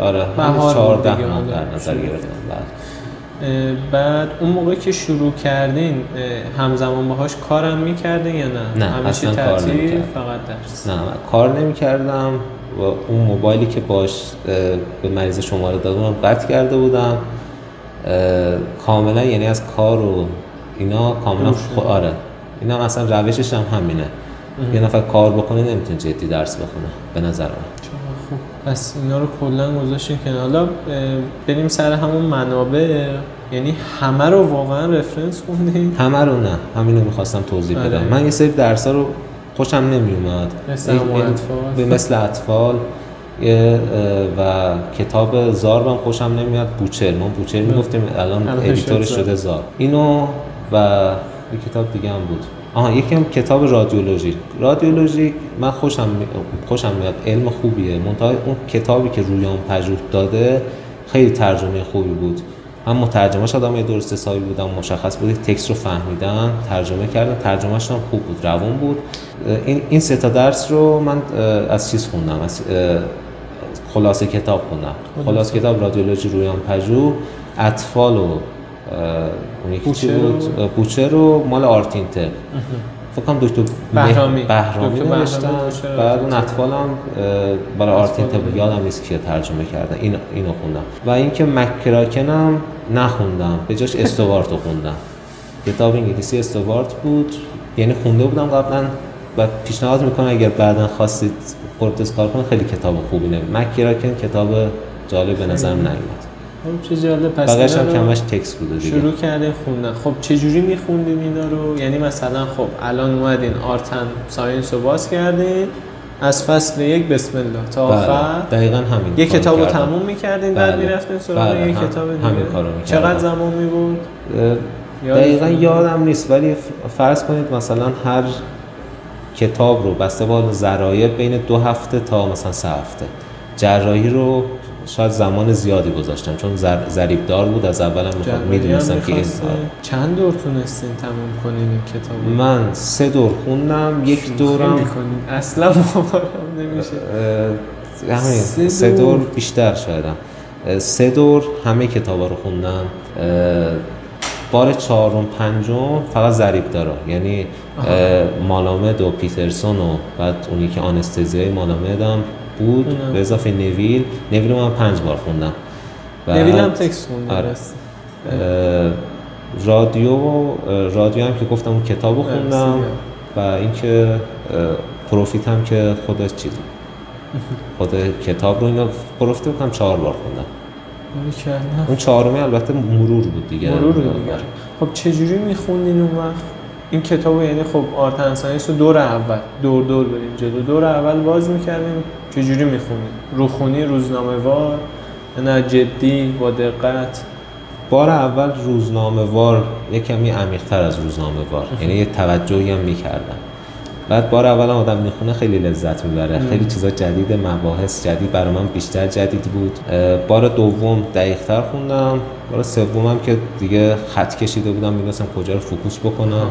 آره بهار همین بود 14 دیگه، ماه. در نظر گرفتم. بله. بعد اون موقع که شروع کردین همزمان باهاش کارم می‌کردین یا نه؟ نه، همیشه اصلا کار نمی‌کردم. فقط درس نه کار نمی کردم و اون موبایلی که باش به مریض شماره دادم قطع کرده بودم کاملا یعنی از کار و اینا کاملا. آره اینا اصلا روشش هم همینه یه نفر کار بکنه نمی‌تونه جدی درس بخونه به نظر من پس اینا رو کلا گذاشتین کنار. حالا بریم سر همون منابع یعنی همه رو واقعا reference خوندین همه رو نه. همین رو می‌خواستم توضیح آره. بدم. من یه سری درس رو خوشم نمیومد مثل اطفال. به مثل اطفال و کتاب زارب هم خوشم نمیاد بوچر ما بوچر می‌گفتیم الان الان editor شد زارب. شده زارب. اینو و یه کتاب دیگه هم بود. آها یکی هم کتاب رادیولوژی رادیولوژی من خوشم خوشم میاد. علم خوبیه. منتها اون کتابی که رویان پژوه داده خیلی ترجمه خوبی بود. هم مترجمش آدم یه درست حسابی بودم مشخص بود تکست رو فهمیدن ترجمه کردن ترجمهش هم خوب بود روان بود. این این سه تا درس رو من از چیز خوندم؟ از خلاصه کتاب خوندم. خلاصه. کتاب رادیولوژی رویان پژوه اطفال و اون یکی چی بود؟ بوچه رو مال آرتینته فکر کنم دکتر بهرامی. بهرامی. نوشتن. بعد اون. اطفال هم برای آرتینته یادم نیست کیه ترجمه کردن. این اینو خوندم. و اینکه مکراکن هم نخوندم. به جاش استوارت رو خوندم. کتاب انگلیسی استوارت بود. یعنی خونده بودم قبلا. و پیشنهاد می‌کنم اگر بعدا خواستید پورتس کار کنید خیلی کتاب خوبی نه مکراکن کتاب جالب به نظرم نیومد. خب چه جالب پس بقیش هم همش text بوده دیگه شروع کردین خوندن خب چه جوری میخوندین اینا رو یعنی مثلا خب الان اومدین Art and Science رو باز کردین از فصل یک بسم الله تا بله، آخر دقیقا همین یه کارو کتاب رو. تموم می‌کردین بعد بله. می‌رفتین سراغ بله، یه کتاب دیگه همین کارو. چقدر زمان میبود؟ دقیقا یادم نیست ولی فرض کنید مثلا هر کتاب رو بسته با ذرایع بین دو هفته تا مثلا سه هفته جراحی رو شاید زمان زیادی گذاشتم چون زر- ضریب دار بود از اولم می‌دونستم که این. چند دور تونستین تموم کنین این کتاب؟ من سه دور خوندم یک دورم. اصلا باورم نمیشه همین سه دور. بیشتر شایدم سه دور همه کتابا رو خوندم بار چهارم پنجم فقط ضریب داره یعنی مالامد و پیترسون و بعد اونی که آنستزیای مالامد هم بود. به اضافه نویل نویل رو من پنج بار خوندم نویل هم تکس خوندین آره. رادیو رادیو هم که گفتم اون کتاب رو آره، خوندم. و اینکه پروفیت هم که خودش چیز خود کتاب رو اینا پروفیت بکنم چهار بار خوندم. اون چهارمی البته مرور بود دیگه مرور دیگه خب چجوری میخوندین اون وقت این کتاب یعنی خب Art and Science رو دور اول دور دور بریم جلو. دور اول باز می‌کردیم چجوری می‌خونیم؟ روخونی روزنامه وار؟ نه جدی با دقت. بار اول روزنامه وار یه کمی عمیق‌تر از روزنامه وار. یعنی یه توجهی هم می‌کردم. بعد بار اول هم آدم می‌خونه خیلی لذت می‌بره. خیلی چیزا جدید مباحث جدید برای من بیشتر جدید بود. بار دوم دقیقتر خوندم. بار سومم که دیگه خط کشیده بودم می‌دونستم کجا رو focus بکنم.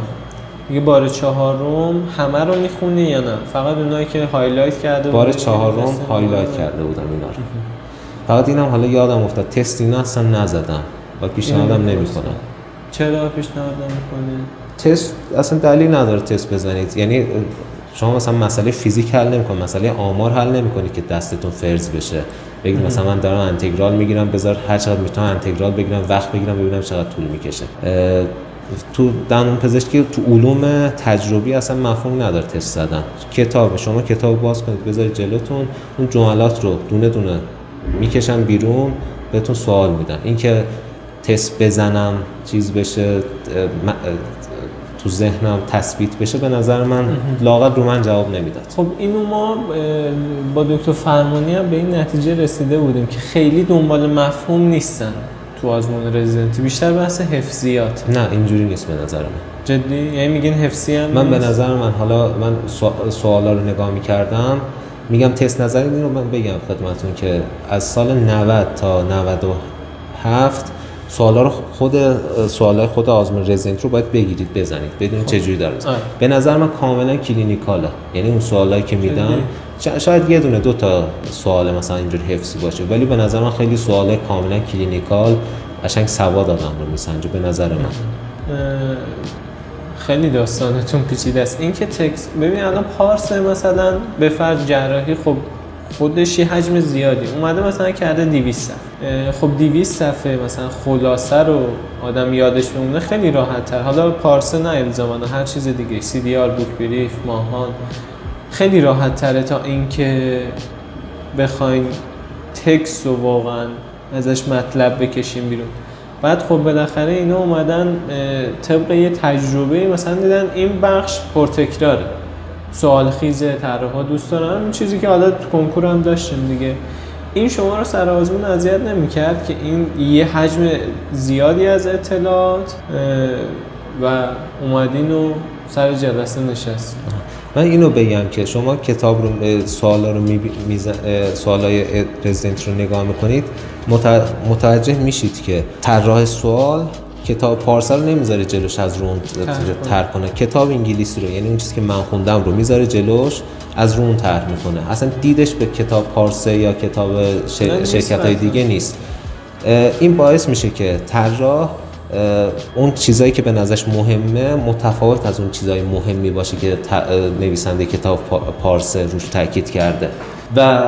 دیگه بار چهارم همه رو می‌خونی یا نه؟ فقط اونایی که highlight کرده بار چهارم highlight؟ کرده بودم اینا رو. فقط اینم حالا یادم افتاد تست اینا اصلا نزدم و پیشنهادم اینو نمی‌کنم چرا پیشنهاد نمی‌کنی تست اصلا دلیل نداره تست بزنید. یعنی شما مثلا مسئله فیزیک حل نمی‌کنید مسئله آمار حل نمی‌کنید که دستتون فرز بشه. بگید مثلا من دارم انتگرال می‌گیرم بذار هر چقدر می‌تونم انتگرال بگیرم وقت بگیرم ببینم چقدر طول می‌کشه. تو دندون پزشکی تو علوم تجربی اصلا مفهوم نداره تست زدن. کتاب شما کتاب باز کنید بذارید جلوتون اون جملات رو دونه دونه می‌کشن بیرون بهتون سوال میدن. اینکه تست بزنم چیز بشه تو ذهنم تثبیت بشه به نظر من لاغر رو من جواب نمی‌داد. خب اینو ما با دکتر فرمانی هم به این نتیجه رسیده بودیم که خیلی دنبال مفهوم نیستن. تو آزمون رزیدنتی بیشتر بحث حفظیات نه اینجوری نیست به نظر من جدی یعنی میگین حفظی هم من به؟ نظر من حالا من سوا- سوالا رو نگاه می‌کردم میگم تست نظری رو من بگم خدمتون که از سال 90 تا 97 سوالا رو خود سوالای خود آزمون رزیدنت رو باید بگیرید بزنید بدونید چه جوری داره. به نظر من کاملا clinical ه یعنی اون سوالایی که. شا- شاید یه دونه دو تا سوال مثلا اینجوری حفظی باشه. ولی به نظر من خیلی سوال کاملا clinical قشنگ سواد آدم رو میسنجه به نظر من. خیلی داستانتون پیچیده است. این که تکس ببین الان پارس مثلا به فرض جراحی خب خودش یه حجم زیادی. اومده مثلا کرده 200 صفحه. خب 200 صفحه مثلا خلاصه رو آدم یادش بمونه خیلی راحت تر حالا پارسه نه الزاماً هر چیز دیگه. سی دی آر بوک بریف ماهان. خیلی راحت تره تا اینکه بخواین تکس رو واقعا ازش مطلب بکشیم بیرون. بعد خب بالاخره اینا اومدن طبق یه تجربه مثلا دیدن این بخش پرتکراره. سوال خیز طراحا دوست دارن. چیزی که حالا تو کنکور هم داشتیم دیگه. این شما رو سر آزمون اذیت نمی‌کرد که این یه حجم زیادی از اطلاعات و اومدین و سر جلسه نشست. من اینو بگم که شما کتاب رو سوالا رو می سوالای رزیدنت رو نگاه می‌کنید مت- متوجه میشید که طراح سوال کتاب پارسا رو نمی‌ذاره جلوش از رو تر کنه. کتاب انگلیسی رو یعنی اون چیزی که من خوندم رو می‌ذاره جلوش از رو طرح می‌کنه. اصلا دیدش به کتاب پارسه یا کتاب شرکت های. دیگه نیست. این باعث میشه که طراح اون چیزایی که به نظرش مهمه متفاوت از اون چیزای مهمی باشه که نویسنده کتاب پا- پارسه روش تاکید کرده. و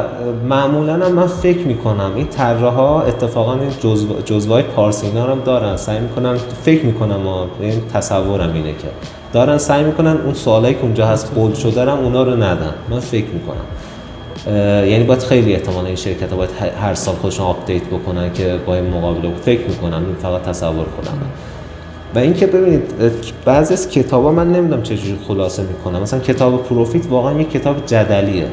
معمولا من فکر می‌کنم این طراحا اتفاقا این جزو جزوهای پارسی اینا رو هم دارن. سعی می‌کنن فکر می‌کنم ها، این تصورم اینه که دارن سعی می‌کنن اون سوالایی که اونجا هست bold شده هم اونا رو ندن. من فکر می‌کنم. یعنی باید خیلی احتمالا این شرکت ها باید هر سال خودشون update بکنن که با این مقابله. فکر می‌کنم این فقط تصور خودمه و اینکه ببینید بعضی از کتابا من نمی‌دونم چجوری خلاصه می‌کنم مثلا کتاب پروفیت واقعا یک کتاب جدلیه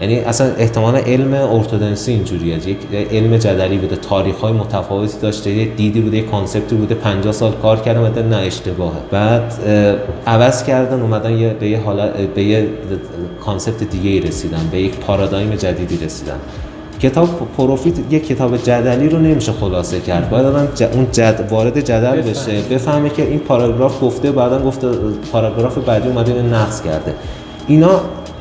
یعنی اصلا احتمالا علم ارتودنسی اینجوریه. یک علم جدلی بوده تاریخ های متفاوتی داشته یه دیدی بوده یه concept ی بوده 50 سال کار کردن اومدن نه اشتباهه. بعد عوض کردن اومدن یه به یه حالت به یه concept دیگه ای رسیدن به یک پارادایم جدیدی رسیدن. کتاب پروفیت یک کتاب جدلی رو نمیشه خلاصه کرد. باید آدم ج- اون جد وارد جدل بشه بفهمه که این پاراگراف گفته بعدا گفته پاراگراف بعدی اومده نقض کرده. اینا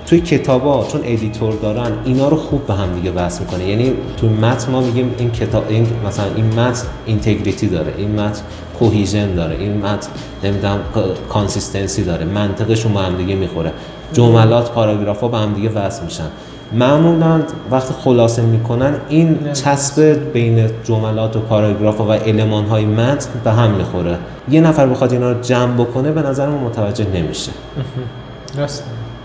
توی کتابا چون editor دارن اینا رو خوب به هم دیگه وصل می‌کنه. یعنی توی متن ما میگیم این کتاب این مثلا این متن integrity داره این متن cohesion داره این متن نمی‌دونم consistency داره منطقشون با هم دیگه می‌خوره. جملات پاراگراف ها به هم دیگه وصل میشن. معمولا وقتی خلاصه می‌کنن این چسب بین جملات و پاراگراف و المان های متن به هم می‌خوره. یه نفر بخواد اینا رو جمع بکنه به نظر من متوجه نمیشه.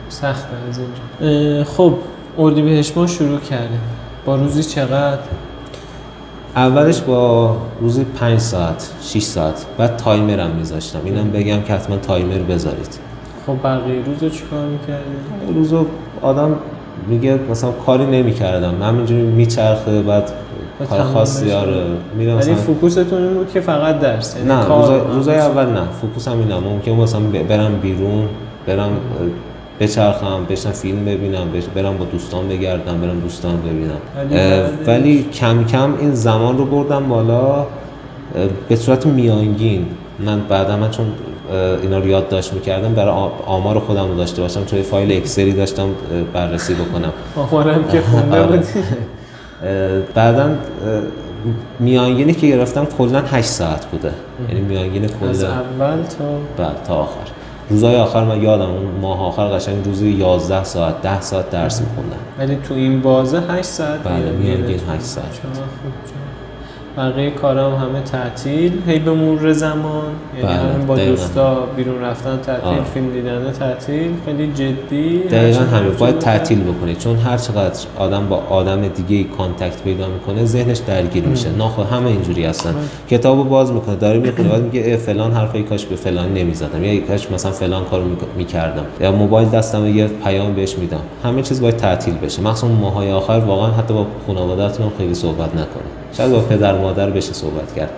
سخته از اینجا. خب اردیبهشت ما شروع کردیم. با روزی چقدر؟ اولش با روزی 5 ساعت 6 ساعت. بعد تایمرم میذاشتم. اینم بگم که حتما تایمر بذارید. خب بقیه روز رو چیکار می‌کردیم روزو آدم میگه مثلا کاری نمی‌کردم. همینجوری میچرخه بعد و کار خاصی. آره. میرم ولی مثلا focus تون این بود که فقط درس یعنی نه روزای, رو روزای هم اول نه. focus هم اینم. ممکن مثلا برم بیرون برم بچرخم بشینم فیلم ببینم برم با دوستان بگردم برم دوستان ببینم. ولی کم کم این زمان رو بردم بالا به صورت میانگین. من بعدا من چون اینا رو یادداشت می‌کردم برای آمار خودم رو داشته باشم توی فایل اکسلی داشتم بررسی بکنم. آمارم که خونده آره. بودی. بعدا میانگینی که گرفتم کلا 8 ساعت بوده. یعنی میانگین از کل اول تا بعد تا آخر. روزای آخر من یادم اون ماه آخر قشنگ روزی 11 ساعت 10 ساعت درس میخوندم ولی تو این بازه 8 ساعت بله،. میانگین گیرت. هشت ساعت. بقیه کارم همه تعطیل. هی به مرور زمان یعنی بله، همین با. دوستا بیرون رفتن تعطیل. فیلم دیدن تعطیل خیلی جدی. دقیقا همین. باید. تعطیل بکنید چون هر چقدر آدم با آدم دیگه کانتکت پیدا می‌کنه ذهنش درگیر میشه. ناخود همه اینجوری هستن. کتابو باز می‌کنه داره می‌خونه بعد میگه فلان حرفی کاش به فلان نمی‌زدم. یا کاش مثلا فلان کارو می‌کردم. یا موبایل دستم یه پیام بهش میدم. همه چیز باید تعطیل بشه. مخصوصا ماهای آخر واقعا حتی با خانواده‌تون خیلی صحبت نکنید شاید با پدر مادر بشه صحبت کرد.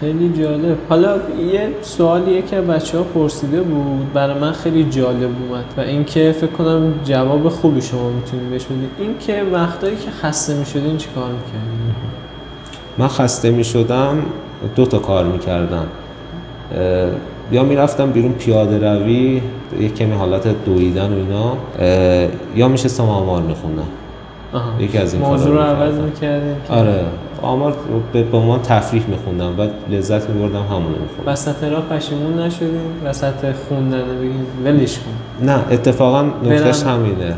خیلی جالب. حالا یه سوالیه که بچه ها پرسیده بود برای من خیلی جالب اومد و اینکه فکر کنم جواب خوبی شما می‌تونید بهش بدید. اینکه وقتایی که خسته می‌شدین چی کار می‌کردین؟ من خسته می شدم دو تا کار می کردم یا می‌رفتم بیرون پیاده روی یه کمی حالت دویدن و اینا. یا میشستم آمار میخوندم. یکی از این موضوع رو عوض. می‌کردین آره. آمار به به عنوان تفریح میخوندم و لذت میبردم همون رو میخوندم. وسط راه پشیمون نشدین وسط خوندن بگین ولش کن. نه اتفاقا نکتهش. همینه.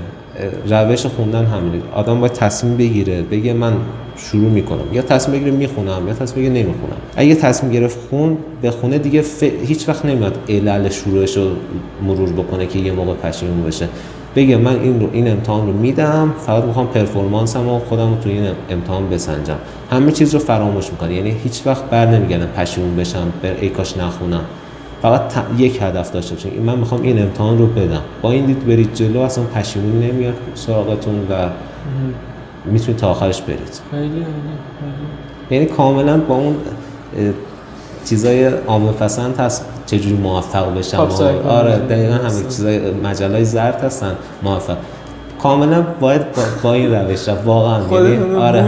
روش خوندن همینه. آدم باید تصمیم بگیره بگه من شروع می‌کنم. یا تصمیم بگیره می‌خونم یا تصمیم بگیره نمی‌خونم. اگه تصمیم گرفت خون به خونه دیگه ف... هیچ وقت نمیاد علل شروعش رو مرور بکنه که یه موقع پشیمون بشه. بگه من این رو این امتحان رو میدم فقط می‌خوام پرفورمنسم و خودم رو تو این امتحان بسنجم. همه چیز رو فراموش می‌کنه. یعنی هیچ وقت بر نمیگردم پشیمون بشم بر ای کاش نخونم. فقط یک هدف داشته باشین من می‌خوام این امتحان رو بدم. با این دید برید جلو اصلا پشیمونی نمیاد سراغتون و می‌تونید تا آخرش برید. خیلی یعنی کاملا با اون چیزای عامه پسند هست. چجوری موفق بشم؟ آره دقیقا همه چیزای مجله زرد هستن موفق. کاملا باید با, با این روش رفت واقعا. یعنی آره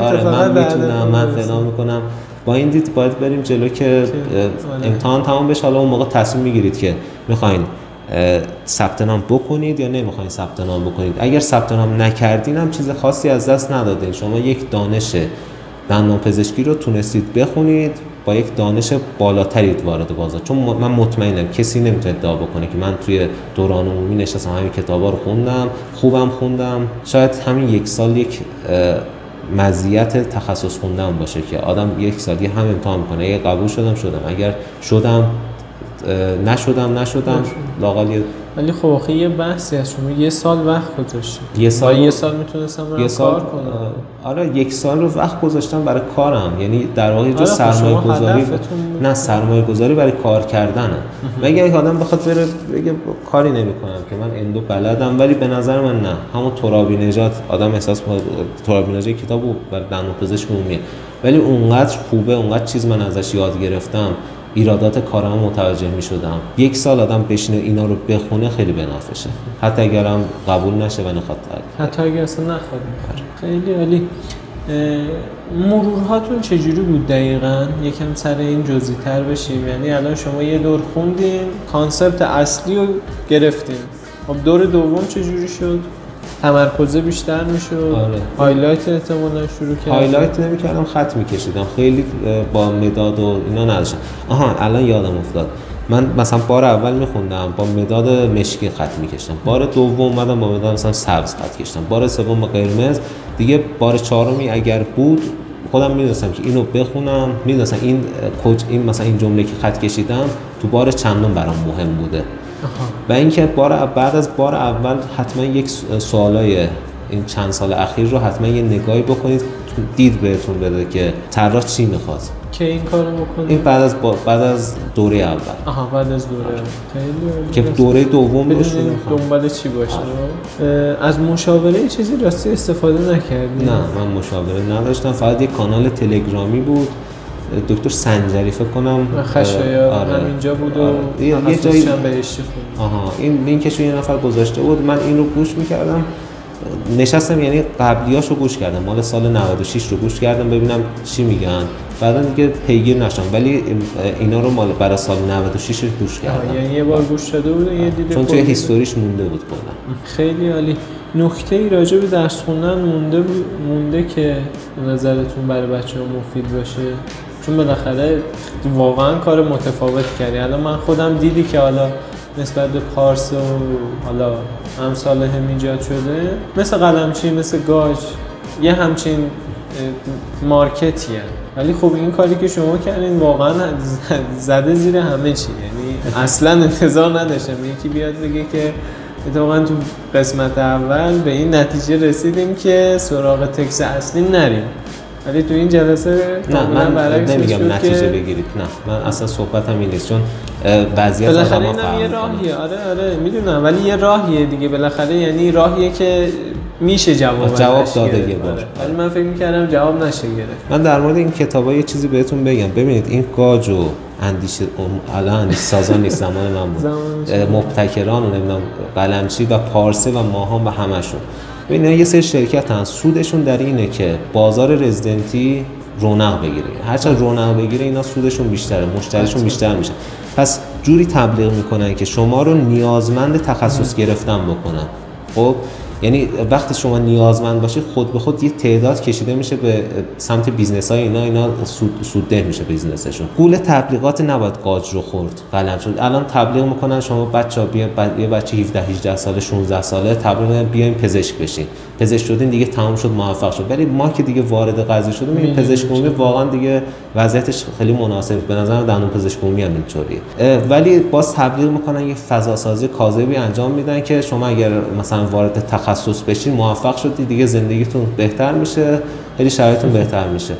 آره من می‌تونم من فلان می‌کنم. با این دید باید بریم جلو که امتحان تمام بشه. حالا اون موقع تصمیم می‌گیرید که می‌خواین ثبت نام بکنید یا نمی‌خواین ثبت نام بکنید. اگر ثبت نام نکردین هم چیز خاصی از دست ندادین. شما یک دانش دندان پزشکی رو تونستید بخونید. با یک دانش بالاتری وارد بازار. چون من مطمئنم کسی نمی‌تونه ادعا بکنه که من توی دوران عمومی نشستم همین کتابا رو خوندم خوبم خوندم. شاید همین یک سال یک مزیت تخصص خوندن باشه که آدم یک سال یه هم امتحان می‌کنه. اگه قبول شدم شدم. اگر شدم نشدم نشدم. لاقل ولی خب آخه یه بحثی از شما یه سال وقت گذاشتید یه سال یه سال می‌تونستم یه سال کار کنم. آره یک سال رو وقت گذاشتم برای کارم. یعنی در واقع جو آره سرمایه گذاری نه سرمایه گذاری برای کار کردنه. مگه یک آدم بخواد بره بگه کاری نمی‌کنم که من اندو بلدم ولی به نظر من نه. همون ترابی نجات آدم احساس ترابی نجات کتابو برای دندون پزشک ولی اونقدر خوبه اونقدر چیز من ازش یاد گرفتم. ایرادات کارم متوجه می شدم یک سال آدم بشینه اینا رو بخونه خیلی بنافشه حتی اگرم قبول نشه و نخواد حتی اگر اصلا نخواد خیلی عالی. مرورهاتون چجوری بود دقیقا؟ یکم سر این جزئی تر بشیم. یعنی الان شما یه دور خوندین کانسپت اصلی رو گرفتین. خب دور دوم چجوری شد؟ تمرکزه بیشتر می‌شد. آره. highlight احتمالا شروع کرد highlight نمی‌کردم خط میکشیدم. خیلی با مداد و اینا نداشتم. آها الان یادم افتاد. من مثلا بار اول میخوندم با مداد مشکی خط میکشیدم بار دوم اومدم با مداد مثلا سبز خط کشیدم. بار سوم با قرمز. دیگه بار چهارمی اگر بود خودم می‌دونستم که اینو بخونم. می‌دونستم این کوچ این مثلا این جمله که خط کشیدم تو بار چندم برام مهم بوده. و اینکه بار بعد از بار اول حتما یک سوالای این چند سال اخیر رو حتما یه نگاهی بکنید دید بهتون بده که طراح چی می‌خواد. که این کارو بکنید این بعد از بعد از دوره اول. آها بعد از دوره خیلی که دوره دوم دنبال چی باشه؟ از مشاوره چیزی راستی استفاده نکردی نه من مشاوره نداشتم. فقط یه کانال تلگرامی بود. دکتر سنجری فکر کنم خشایار آره. همینجا بود و آره. یه جایی آها این لینکش یه نفر گذاشته بود من این رو گوش می‌کردم. نشستم یعنی قبلیاش رو گوش کردم. مال سال 96 رو گوش کردم ببینم چی میگن. بعدا دیگه پیگیر نشدم ولی اینا رو مال برای سال 96 رو گوش کردم. یعنی یه بار گوش داده بود یه دیده چون توی هیستوریش مونده بود کلا. خیلی عالی. نکته ای راجع به درس خوندن مونده مونده که نظرتون برای بچه ها مفید باشه؟ چون بالاخره واقعا کار متفاوت کردی. الان من خودم دیدی که حالا نسبت به پارس و حالا امثال هم ایجاد شده مثل قلمچی مثل گاج یه همچین مارکتیه. ولی خب این کاری که شما کردین واقعا زده زیر همه چی. یعنی اصلا انتظار نداشتم. یکی بیاد بگه که اتفاقا تو قسمت اول به این نتیجه رسیدیم که سراغ تکس اصلی نریم. ولی تو این جلسه نه من نمیگم نتیجه بگیرید. نه من اصلا صحبتم این نیست. چون بعضی از آدم‌ها فهم یه راهیه. آره آره می‌دونم. ولی یه راهیه دیگه. بالاخره یعنی راهیه که میشه جواب جواب داده یه بار. آره. ولی من فکر می‌کردم جواب نشه گرفت. من در مورد این کتابا یه چیزی بهتون بگم. ببینید این گاج و اندیشه الان سازان نیست زمان من بود. مبتکران و نمی‌دونم قلمچی و پارسه و ماهان و همشون ببین یه سری شرکت هست سودشون در اینه که بازار رزیدنتی رونق بگیره. هرچند رونق بگیره اینا سودشون بیشتره مشتریشون بیشتر میشه. پس جوری تبلیغ می‌کنن که شما رو نیازمند تخصص گرفتن بکنن. خب؟ یعنی وقتی شما نیازمند باشید خود به خود یه تعداد کشیده میشه به سمت business های اینا اینا سود سودده میشه business شون. گول تبلیغات نباید قاج رو خورد قلم شد الان تبلیغ می‌کنن شما بچه بیا یه بچه 17 18 ساله 16 ساله تبلیغ بیاین پزشک بشین. پزشک شدین دیگه تمام شد موفق شد. ولی ما که دیگه وارد قضیه شدیم این پزشک عمومی واقعا دیگه وضعیتش خیلی مناسب به نظر دندون پزشک عمومی هم اینطوریه. ولی باز تبلیغ می‌کنن یه فضا سازی کاذبی انجام میدن که شما اگر مثلا وارد تخصص بشین موفق شدی دیگه زندگیتون بهتر میشه خیلی شرایطتون بهتر میشه.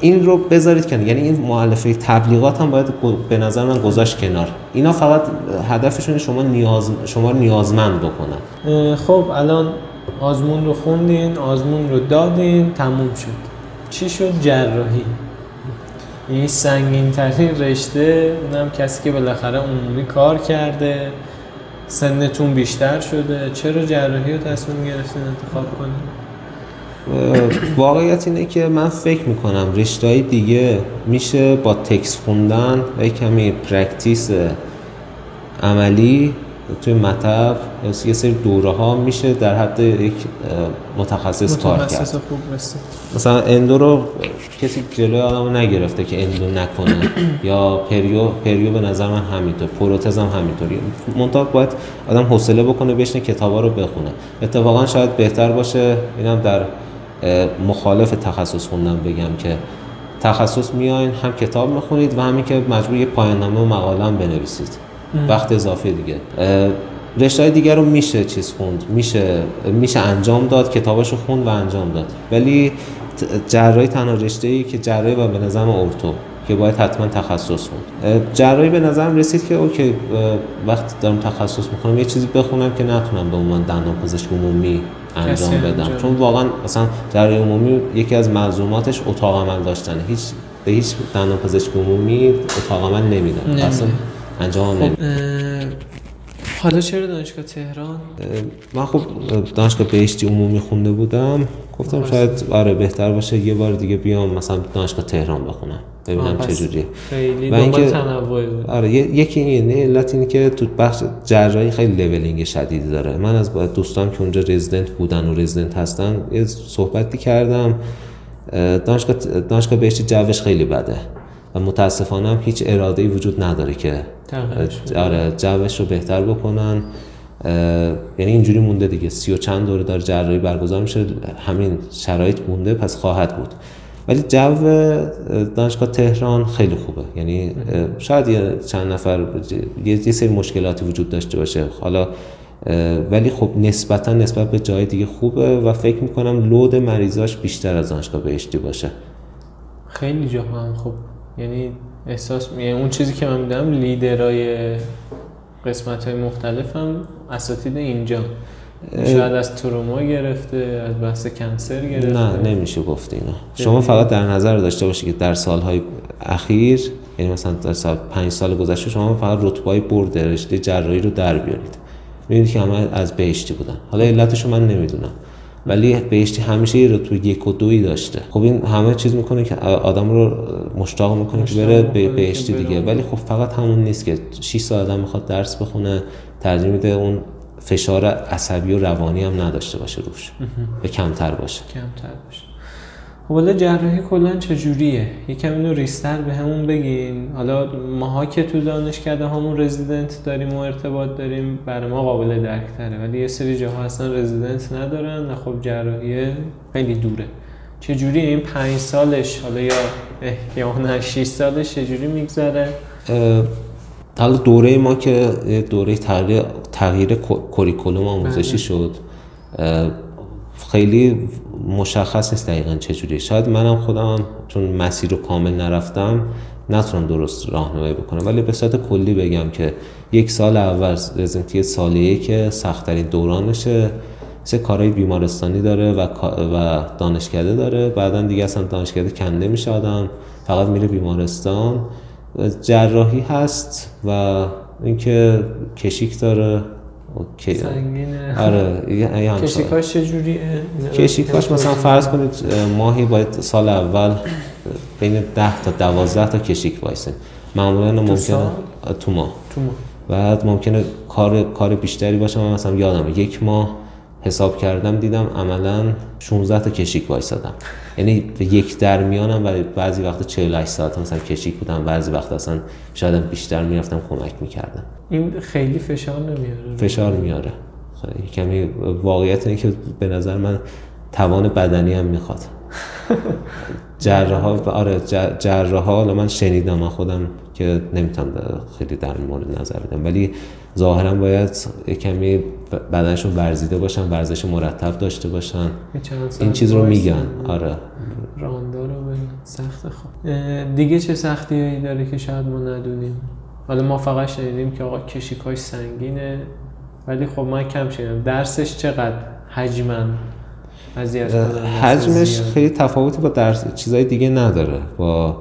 این رو بذارید کنار. یعنی این مؤلفه تبلیغات هم باید به نظر من گذاشت کنار. اینا فقط هدفشون شما نیاز شما رو نیازمند بکنن. خب الان آزمون رو خوندین آزمون رو دادین تموم شد. چی شد؟ جراحی. این سنگین ترین رشته اونم کسی که بالاخره عمومی کار کرده سنتون بیشتر شده. چرا جراحی رو تصمیم گرفتین انتخاب کنین؟ واقعیت اینه که من فکر می‌کنم رشته دیگه میشه با تکس خوندن و کمی practice عملی توی مطب یه سری دوره ها میشه در حد یک متخصص کار کرد. خوب مثلا endo رو کسی جلوی آدمو نگرفته که endo نکنه. یا perio perio به نظر من همینطور. پروتز هم همینطوری منتها باید آدم حوصله بکنه بشینه کتابا رو بخونه. اتفاقا شاید بهتر باشه اینم در مخالف تخصص خوندن بگم که تخصص میاین هم کتاب می‌خونید و همین که مجبور یه پایان نامه و مقاله هم بنویسید. وقت اضافه دیگه. رشته های دیگر رو میشه چیز خوند میشه میشه انجام داد کتاباشو خوند و انجام داد. ولی جراحی تنها رشته ای که جراحی و به نظرم ارتو که باید حتما تخصص خوند. جراحی به نظرم رسید که اوکی اه، وقتی دارم تخصص می‌کنم یه چیزی بخونم که نتونم به عنوان دندان پزشک عمومی انجام بدم. چون واقعا مثلا جراحی عمومی یکی از ملزوماتش اتاق عمل داشتنه. هیچ به هیچ دندان پزشک عمومی اتاق عمل نمیدن. نمیده. اصلا انجام اه، حالا چرا دانشگاه تهران؟ من خب دانشگاه بهشتی عمومی خونده بودم. گفتم شاید آره بهتر باشه یه بار دیگه بیام مثلا دانشگاه تهران بخونم. ببینم آه، چجوریه. خیلی و اینکه- آره یکی اینه علت اینه که تو بخش جراحی خیلی لولینگ شدیدی داره. من از با دوستان که اونجا رزیدنت بودن و رزیدنت هستن یه صحبتی کردم. اه، دانشگاه دانشگاه بهشتی جوش خیلی بده. و متاسفانه هم هیچ اراده ای وجود نداره که. آره جوش رو بهتر بکنن. یعنی اینجوری مونده دیگه. سی و چند دوره داره جراحی برگزار میشه. همین شرایط مونده پس خواهد بود. ولی جو دانشگاه تهران خیلی خوبه. یعنی شاید یه چند نفر یه, سری مشکلاتی وجود داشته باشه. حالا ولی خب نسبتا نسبت به جای دیگه خوبه و فکر می‌کنم لود مریضاش بیشتر از دانشگاه بهشتی باشه. خیلی جاها هم خب یعنی احساس یعنی اون چیزی که من میدم لیدرای قسمت های مختلف هم اساتید اینجا. شاید از تروما گرفته از بحث کنسر گرفته. نه نمیشه گفت اینا. شما فقط در نظر داشته باشید که در سالهای اخیر یعنی مثلا در سال پنج سال گذشته شما فقط رتبه برد رشته جراحی رو در بیارید. می‌بینید که همه از بهشتی بودن. حالا علتش رو من نمی‌دونم. ولی بهشتی همیشه یه رتبه یک و دویی داشته. خب این همه چیز می‌کنه که آدم رو مشتاق می‌کنه که بره به بهشتی دیگه. ولی خب فقط همون نیست که 6 سال آدم می‌خواد درس بخونه ترجیح میده اون فشار عصبی و روانی هم نداشته باشه روش. به کمتر باشه. کمتر باشه. حالا جراحی کلا چجوریه؟ یکم اینو ریستر به همون بگین. حالا ماها که تو دانشکده همون رزیدنت داریم و ارتباط داریم برای ما قابل درک تره. ولی یه سری جاها اصلا رزیدنت ندارن و خب جراحی خیلی دوره. چجوری این پنج سالش؟ حالا یا احیانا 6 سالش چجوری میگذره؟ حالا دوره ما که دوره تغییر تغییر کوریکولوم آموزشی شد. اه، خیلی مشخص نیست دقیقا چجوری شاید منم خودم چون مسیر رو کامل نرفتم نتونم درست راهنمایی بکنم. ولی به صورت کلی بگم که یک سال اول رزنتی سال یک سختترین دورانشه. سه کارهای بیمارستانی داره و, و دانشکده داره. بعدا دیگه اصلا دانشکده کنده میشه آدم. فقط میره بیمارستان. جراحی هست و اینکه کشیک داره. اوکی. سنگینه آره. کشیکاش چجوریه کشیکاش مثلا فرض کنید اه، ماهی باید سال اول بین 10 تا 12 تا کشیک وایسه معمولا ممکنه تو ماه تو ما. بعد ممکنه کار کار بیشتری باشه من مثلا یادمه یک ماه حساب کردم دیدم عملا 16 تا کشیک وایسادم. یعنی یک درمیانم و بعضی وقت 48 ساعت مثلا کشیک بودم بعضی وقت اصلا شاید بیشتر می‌رفتم کمک می‌کردم. این خیلی فشار نمیاره؟ فشار میاره. خیلی کمی واقعیت اینه که به نظر من توان بدنی هم می‌خواد. جراح آره ج- جراح حالا من شنیدم من خودم که نمی‌تونم خیلی در مورد نظر بدم. ولی ظاهرا باید یه کمی بدنشون ورزیده باشن ورزش مرتب داشته باشن. این چیز رو. میگن. آره. راندا رو سخت اه، دیگه چه سختی هایی داره که شاید ما ندونیم؟ حالا ما فقط شنیدیم که آقا کشیکاش سنگینه. ولی خب من کم شنیدم. درسش چقدر حجما؟ حجمش؟ خیلی تفاوتی با درس چیزای دیگه نداره. با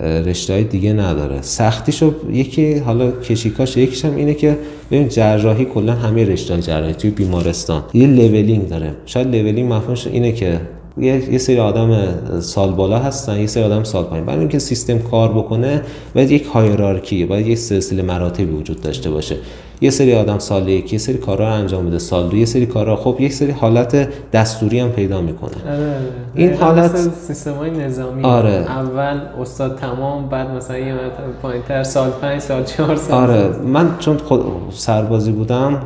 رشته های دیگه نداره. سختیشو یکی حالا کشیکاش یکیش هم اینه که ببین جراحی کلا همه رشته های جراحی توی بیمارستان. یه leveling داره. شاید leveling مفهومش اینه که یه, یه سری آدم سال بالا هستن یه سری آدم سال پایین. برای اینکه سیستم کار بکنه باید یک hierarchy باید یک سلسله مراتبی وجود داشته باشه. یه سری آدم سال یک یه سری کارا رو انجام بده سال دو یه سری کارا. خب یک سری حالت دستوری هم پیدا می‌کنه. آره، آره. این حالت- سیستمای نظامی. آره. اول استاد تمام بعد مثلا یه پایینتر سال پنج سال چهار سال آره. من چون خود سربازی بودم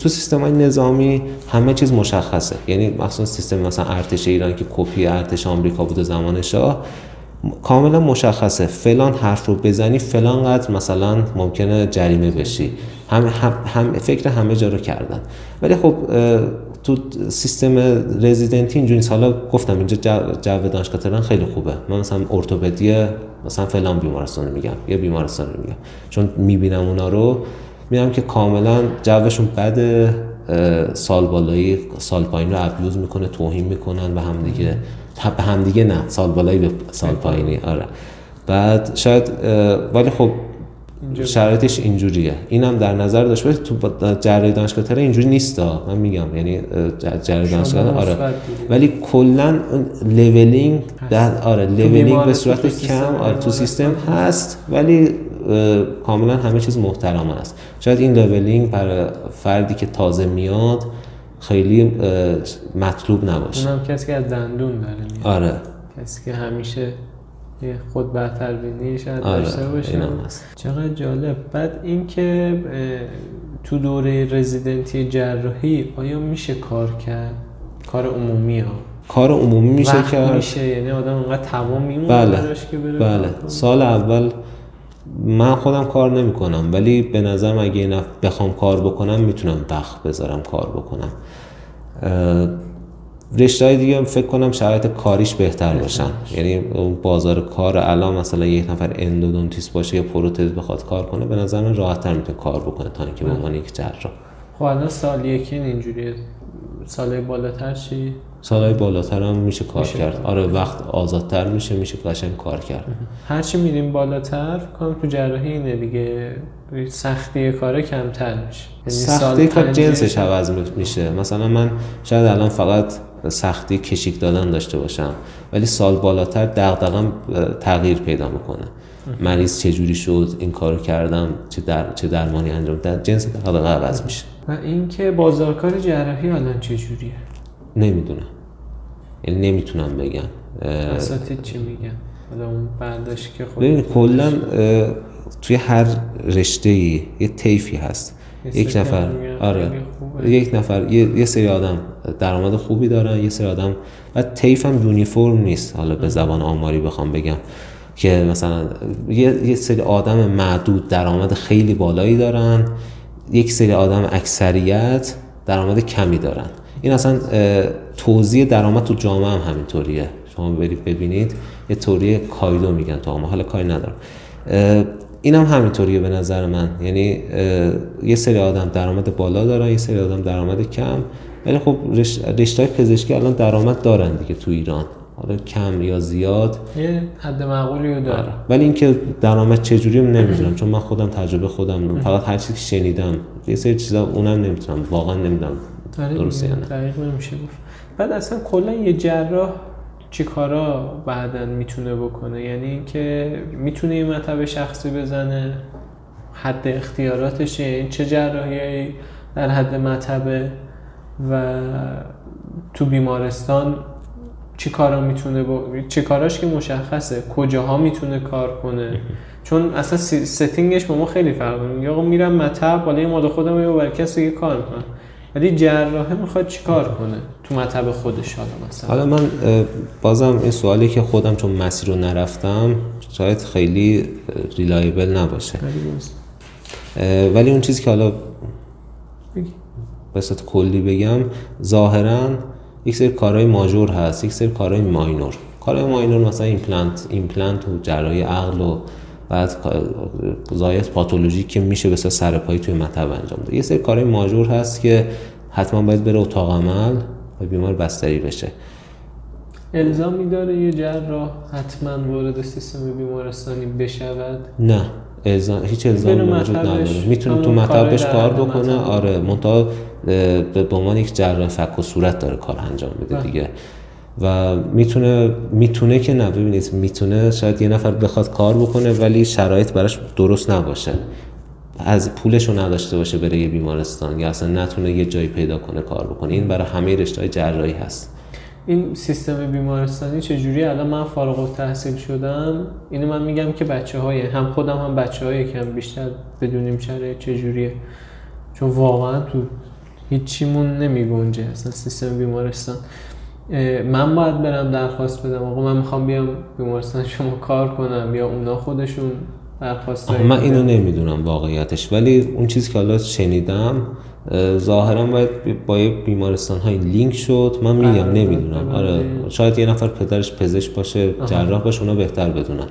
تو سیستم های نظامی همه چیز مشخصه. یعنی مخصوصا سیستم مثلا ارتش ایران که کپی ارتش آمریکا بوده زمان شاه کاملا مشخصه. فلان حرف رو بزنی فلان قدر مثلا ممکنه جریمه بشی. هم, هم, هم فکر همه جا رو کردن. ولی خب تو سیستم رزیدنتی اینجوری حالا گفتم اینجا جو, جو دانشگاه تهران خیلی خوبه. من مثلا ارتوپدی مثلا فلان بیمارستان رو میگم. یه بیمارستان رو میگم. چون می‌بینم اونا رو می‌بینم که کاملا جوشون بده سال بالایی سال پایین رو ابیوز می‌کنه توهین می‌کنن به هم دیگه به هم دیگه نه. سال بالایی به سال پایینی. آره. بعد شاید ولی خب شرایطش اینجوریه. اینم در نظر داشته باشه تو جراحی دانشگاه تهران اینجوری نیست من میگم. یعنی اه، ج- جراحی دانشگاه آره. ولی کلا leveling در آره leveling به صورت کم آره تو سیستم هست. ولی کاملا همه چیز محترم است. شاید این leveling برای فردی که تازه میاد خیلی مطلوب نباشه. اونم کسی که از دندون داره میاد. آره. کسی که همیشه یه خود برتر بینی شاید آره، داشته باشه. چقدر جالب. بعد اینکه تو دوره رزیدنتی جراحی آیا میشه کار کرد؟ کار عمومی ها. کار عمومی میشه کرد؟ میشه یعنی آدم انقدر تمام میمونه بله که بره بله؟ سال اول من خودم کار نمی کنم ولی به نظرم اگه بخوام کار بکنم می‌تونم وقت بذارم کار بکنم. رشته های دیگه فکر کنم شرایط کاریش بهتر باشن. یعنی اون بازار کار الان مثلا یک نفر اندودونتیست باشه یا پروتز بخواد کار کنه به نظر من راحت تر می‌تونه کار بکنه تا اینکه به عنوان یک جراح. خب الان سال یکی اینجوریه. سال بالاتر چی؟ سالهای بالاتر هم میشه کار میشه کرد. آره وقت آزادتر میشه میشه قشنگ کار کرد. هرچی میریم بالاتر کنم تو جراحی اینه دیگه. سختی کار کمتر میشه. یعنی سختی کار جنسش عوض می- میشه. مثلا من شاید الان فقط سختی کشیک دادن داشته باشم. ولی سال بالاتر دغدغم تغییر پیدا می‌کنه. مریض چجوری شد این کارو کردم چه در چه درمانی انجام داد جنس دغدغه عوض میشه. و اینکه بازارکار جراحی الان چجوریه نمی‌دونم. یعنی نمی‌تونم بگم. اساتید چی میگن؟ حالا اون برداشت که خود ببین کلا توی هر رشته ای یه طیفی هست. یک نفر آره. یک نفر یه, یه سری آدم درآمد خوبی دارن یه سری آدم و طیف هم یونیفرم نیست. حالا به زبان آماری بخوام بگم که مثلا یه, یه سری آدم معدود درآمد خیلی بالایی دارن یک سری آدم اکثریت درآمد کمی دارن. این اصلا توزیع درآمد تو جامعه هم همینطوریه. شما برید ببینید یه توری کایدو میگن تو ما حالا کاری ندارم. اینم هم همینطوریه به نظر من. یعنی یه سری آدم درآمد بالا دارن یه سری آدم درآمد کم. ولی خب رشته های پزشکی الان درآمد دارن دیگه تو ایران. حالا کم یا زیاد. یه حد معقولی رو داره ولی اینکه درآمد چجوری هم نمی‌دونم. چون من خودم تجربه خودم فقط هر چیزی که شنیدم یه سری چیزا اونم نمی‌تونم واقعا نمی‌دونم آره درسته یا نه. دقیق نمیشه گفت. بعد اصلا کلا یه جراح چی کارا بعدا می‌تونه بکنه؟ یعنی اینکه می‌تونه یه مطب شخصی بزنه؟ حد اختیاراتش یعنی چه جراحی در حد مطبه؟ و تو بیمارستان چی کارا می‌تونه با... چی کاراش که مشخصه؟ کجاها می‌تونه کار کنه؟ چون اصلا ستینگش با ما خیلی فرق می‌کنه آقا میرم مطب بالا یه مال خودم رو بر کسی کار می‌کنم ولی جراحه می‌خواد چی کار کنه؟ تو مطب خودش حالا مثلا. حالا من بازم این سوالی که خودم چون مسیر رو نرفتم شاید خیلی reliable نباشه. ولی اون چیزی که حالا. به صورت کلی بگم ظاهرا یک سری کارهای major هست یک سری کارهای minor. کار minor مثلا ایمپلنت ایمپلنت و جراحی عقل و بعد زایت پاتولوژی که میشه به سرپایی توی مطب انجام ده یه سری کارهای ماژور هست که حتما باید بره اتاق عمل. و بیمار بستری بشه. الزامی داره یه جراح حتما وارد سیستم بیمارستانی بشود؟ نه. الزام هیچ الزامی وجود نداره. می‌تونه تو مطبش کار بکنه. مطب. آره. منتها به عنوان یک جراح فک و صورت داره کار انجام بده بله. دیگه. و می‌تونه می‌تونه که نه. ببینید می‌تونه شاید یه نفر بخواد کار بکنه ولی شرایط براش درست نباشه. از پولشو نداشته باشه بره یه بیمارستان یا اصلا نتونه یه جایی پیدا کنه کار بکنه. این برای همه رشته های جراحی هست. این سیستم بیمارستانی چجوری الان من فارغ التحصیل شدم. اینو من میگم که بچه های هم خودم هم بچه های کم بیشتر بدونیم شرایط چجوریه. چون واقعا تو هیچیمون نمی گنجه اصلا سیستم بیمارستان. من باید برم درخواست بدم. آقا من می‌خوام بیام بیمارستان شما کار کنم یا اونا خودشون درخواست من اینو؟ نمی‌دونم واقعیتش ولی اون چیزی که حالا شنیدم اه، ظاهرا باید با یه بیمارستان های لینک شد. من میگم نمی‌دونم. آره شاید یه نفر پدرش پزشک باشه جراح باشه اونا بهتر بدونن.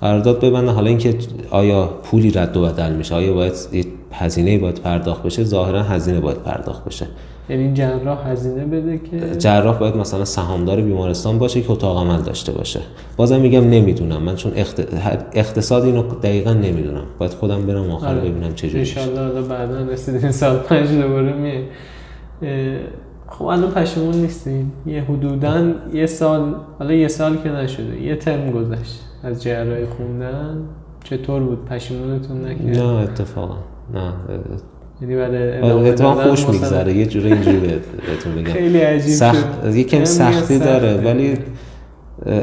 قرارداد ببندن. حالا اینکه آیا پولی رد و بدل میشه آیا باید هزینه باید پرداخت بشه؟ ظاهرا هزینه باید پرداخت بشه. یعنی جراح هزینه بده که جراح باید مثلا سهامدار بیمارستان باشه که اتاق عمل داشته باشه. بازم میگم نمی‌دونم. من چون اخت... اقتصاد اینو دقیقا نمی‌دونم. باید خودم برم آخر آره. ببینم میشه. انشالله حالا بعدا رسیدین سال پنج دوباره میه. خب الان پشیمون نیستین یه حدودا یه سال حالا یه سال که نشده. یه ترم گذشت از جراحی خوندن. چطور بود؟ پشیمونتون نکرد؟ نه اتفاقا. نه یعنی برای آره، خوش میگذره یه جوری اینجوری بهت- بهتون بگم خیلی عجیب سخت. یکم بهم سختی داره. ولی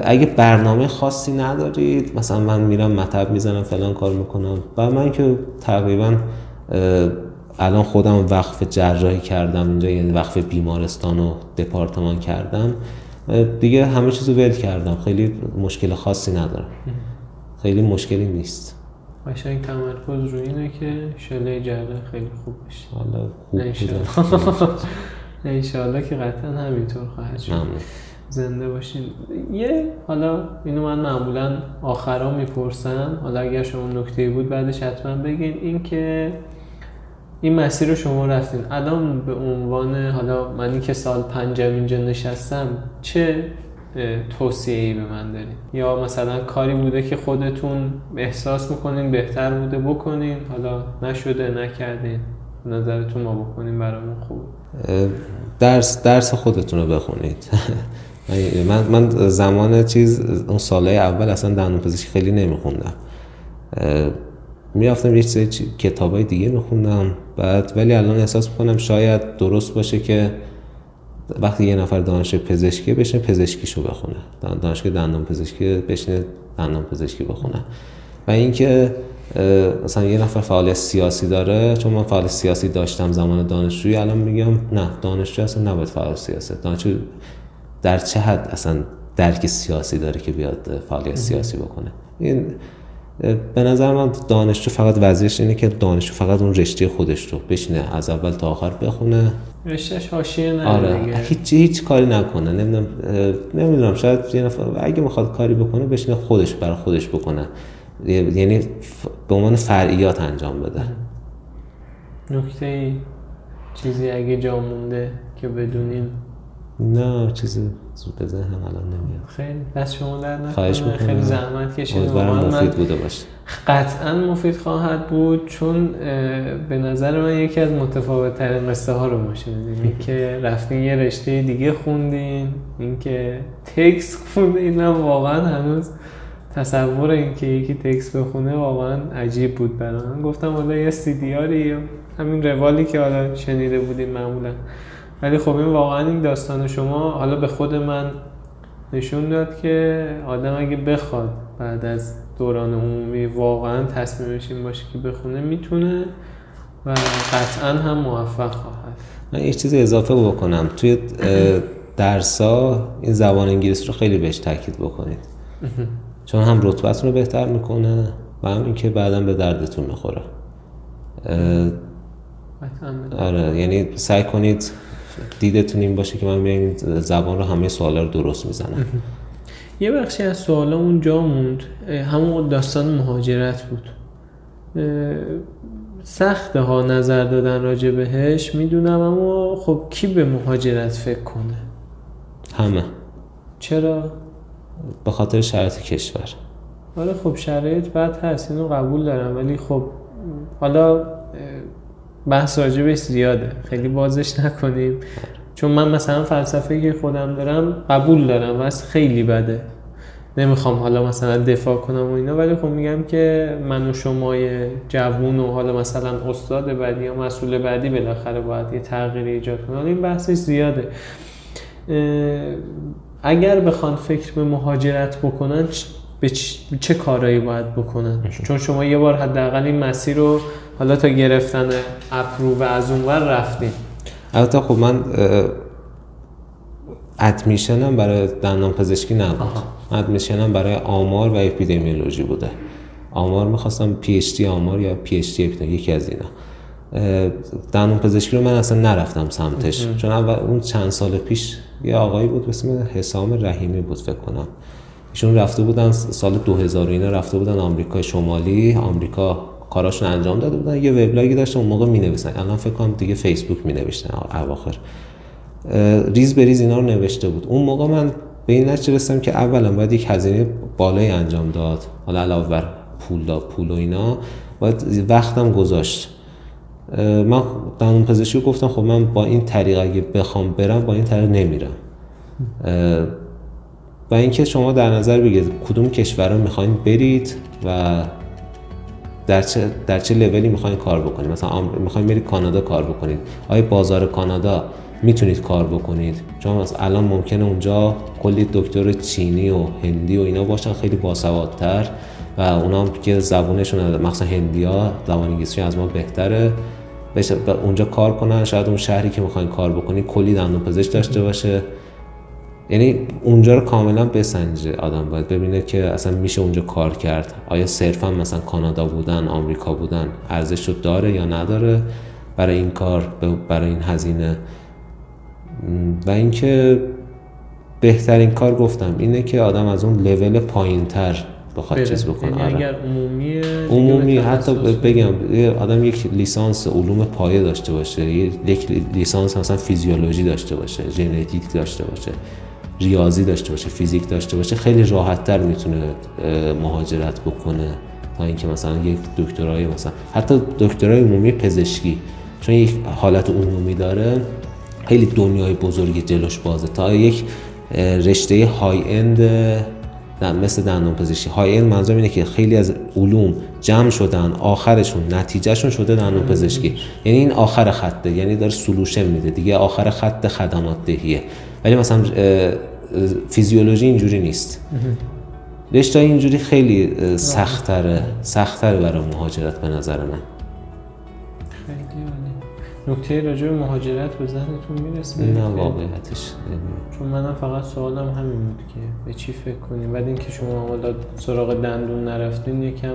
اگه برنامه خاصی ندارید مثلا من میرم مطب می‌زنم فلان کار می‌کنم. و من که تقریبا الان خودم وقف جراحی کردم اینجا یعنی وقف بیمارستان و دپارتمان کردم. دیگه همه چیزو ول کردم. خیلی مشکل خاصی ندارم. خیلی مشکلی نیست. قشنگ تمرکز رو اینه که شله جراح خیلی خوب بشه حالا خوب بوده انشالله. که قطعا همینطور خواهد شد. زنده باشین. یه حالا اینو من معمولا آخرا می‌پرسم. حالا اگر شما نکته بود بعدش حتما بگین. این که این مسیر رو شما رفتین. الان به عنوان حالا منی که سال پنجم اینجا نشستم چه توصیه به من دارین. یا مثلا کاری بوده که خودتون احساس می‌کنین بهتر بوده بکنین. حالا نشده نکردین. نظرتون ما بکنین برامون خوب. درس درس خودتون رو بخونید. من من زمان چیز اون سالهای اول اصلا دندون پزشکی خیلی نمیخوندم. می‌رفتم یه سری کتابای دیگه میخوندم. بعد ولی الان احساس می‌کنم شاید درست باشه که وقتی یه نفر دانشجو پزشکی بشه پزشکیشو بخونه. دانشگاه دندان پزشکی بشینه دندان پزشکی بخونه. و اینکه مثلا یه نفر فعالیت سیاسی داره چون من فعالیت سیاسی داشتم زمان دانشجویی الان میگم نه دانشجو اصلا نباید فعال سیاسی. دانشجو در چه حد اصلا درک سیاسی داره که بیاد فعالیت سیاسی بکنه؟ این به نظر من دانشجو فقط وضعیتش اینه که دانشجو فقط اون رشته خودش رو بشینه از اول تا آخر بخونه. رشتهش حاشیه نه آره. دیگه. هیچ هیچ کاری نکنه. نمی‌دونم نمی‌دونم شاید یه نفر اگه می‌خواد کاری بکنه بشینه خودش برای خودش بکنه. یعنی به عنوان فرعیات انجام بده. نکته ای چیزی اگه جا مونده که بدونین نه چیزی زود به ذهنم الان نمیاد. خیلی دست شما در نکنه. خیلی زحمت کشید مفید بوده باشه. قطعا مفید خواهد بود چون به نظر من یکی از متفاوت ترین قصه ها رو ما شنیدیم این که رفتین یه رشته دیگه خوندین این که تکس خوندین. من واقعا هنوز تصور این که یکی تکس بخونه واقعا عجیب بود برای من گفتم حالا یه سی دیاری همین روالی که حالا شنیده بودیم معمولا. ولی خب این واقعا این داستان شما حالا به خود من نشون داد که آدم اگه بخواد بعد از دوران عمومی واقعا تصمیمش این باشه که بخونه می‌تونه و قطعا هم موفق خواهد. من یه چیز اضافه بکنم. توی درسا این زبان انگلیسی رو خیلی بهش تاکید بکنید. چون هم رتبتون رو بهتر می‌کنه و هم اینکه بعدا به دردتون می‌خوره. آره یعنی سعی کنید دیدتون این باشه که من میگم زبان رو همه سوالا رو درست می‌زنم. یه بخشی از سوالا اونجا موند. همون داستان مهاجرت بود. سخته ها نظر دادن راجع بهش می‌دونم اما خب کی به مهاجرت فکر کنه؟ همه. چرا؟ به خاطر شرایط کشور. آره خب شرایط بد هست اینو قبول دارم ولی خب حالا بحث راجبش زیاده. خیلی بازش نکنیم. چون من مثلا فلسفه که خودم دارم قبول دارم و خیلی بده. نمی‌خوام حالا مثلا دفاع کنم و اینا ولی خب میگم که من و شمای جوون و حالا مثلا استاد بعدی یا مسئول بعدی بالاخره باید یه تغییری ایجاد کنه این بحثش زیاده. اگر بخوان فکر به مهاجرت بکنن به چه کارایی باید بکنن؟ چون شما یه بار حداقل این مسیر رو حالا تا گرفتن approve و از اونور رفتین. البته خب من admission م برای دندان پزشکی نبود. admission م برای آمار و اپیدمیولوژی بوده. آمار می‌خواستم پی آمار یا PhD یکی از اینا. دندان پزشکی رو من اصلا نرفتم سمتش. چون اول اون چند سال پیش یه آقایی بود به اسم حسام رحیمی بود فکر کنم. ایشون رفته بودن سال 2000 اینا رفته بودن آمریکا شمالی آمریکا کاراشون انجام داده بودن یه وبلاگی داشتن اون موقع می‌نویسن. الان فکر کنم دیگه فیسبوک مینوشتن اواخر. ریز به ریز اینا رو نوشته بود. اون موقع من به این نتیجه رسیدم که اولا باید یک هزینه بالایی انجام داد. حالا علاوه بر پول پول و اینا باید وقتم گذاشت. من دندون پزشکی گفتم خب من با این طریق اگه بخوام برم با این طریق نمیرم. و اینکه شما در نظر بگیرید کدوم کشورها می‌خواین برید و در چه در چه لولی می‌خواین کار بکنید. مثلا می‌خواین برید کانادا کار بکنید. آیا بازار کانادا می‌تونید کار بکنید؟ چون الان ممکنه اونجا کلی دکتر چینی و هندی و اینا باشن خیلی باسوادتر و اونا هم که زبونشون مثلا هندیا زبان انگلیسی از ما بهتره. اونجا کار کنن. شاید اون شهری که می‌خواین کار بکنید کلی دندون پزشک داشته باشه. یعنی اونجا رو کاملا بسنجه آدم. باید ببینه که اصلا میشه اونجا کار کرد. آیا صرفا مثلا کانادا بودن آمریکا بودن ارزش رو داره یا نداره برای این کار برای این هزینه؟ و اینکه بهترین کار گفتم اینه که آدم از اون لول پایین تر بخواد چیز بکنه. یعنی آره. اگر عمومی عمومی حتی بگم آدم یک لیسانس علوم پایه داشته باشه یک لیسانس مثلا فیزیولوژی داشته باشه ژنتیک داشته باشه. ریاضی داشته باشه فیزیک داشته باشه خیلی راحت تر می‌تونه مهاجرت بکنه. تا اینکه مثلا یک دکترای مثلا حتی دکترای عمومی پزشکی چون یک حالت عمومی داره خیلی دنیای بزرگی جلوش بازه. تا یک رشته های اند مثل دندان پزشکی. های اند منظورم اینه که خیلی از علوم جمع شدن آخرشون نتیجهشون شده دندان پزشکی. یعنی این آخر خطه یعنی داره سلوشن میده. دیگه آخر خط خدمات دهیه ولی مثلا فیزیولوژی اینجوری نیست. رشته اینجوری خیلی سختره سختره برای مهاجرت به نظر من. نکته راجع به مهاجرت به ذهنتون می‌رسه؟ نه واقعیتش چون منم فقط سوالم همین بود که به چی فکر کنیم بعد اینکه شما حالا سراغ دندون نرفتین یکم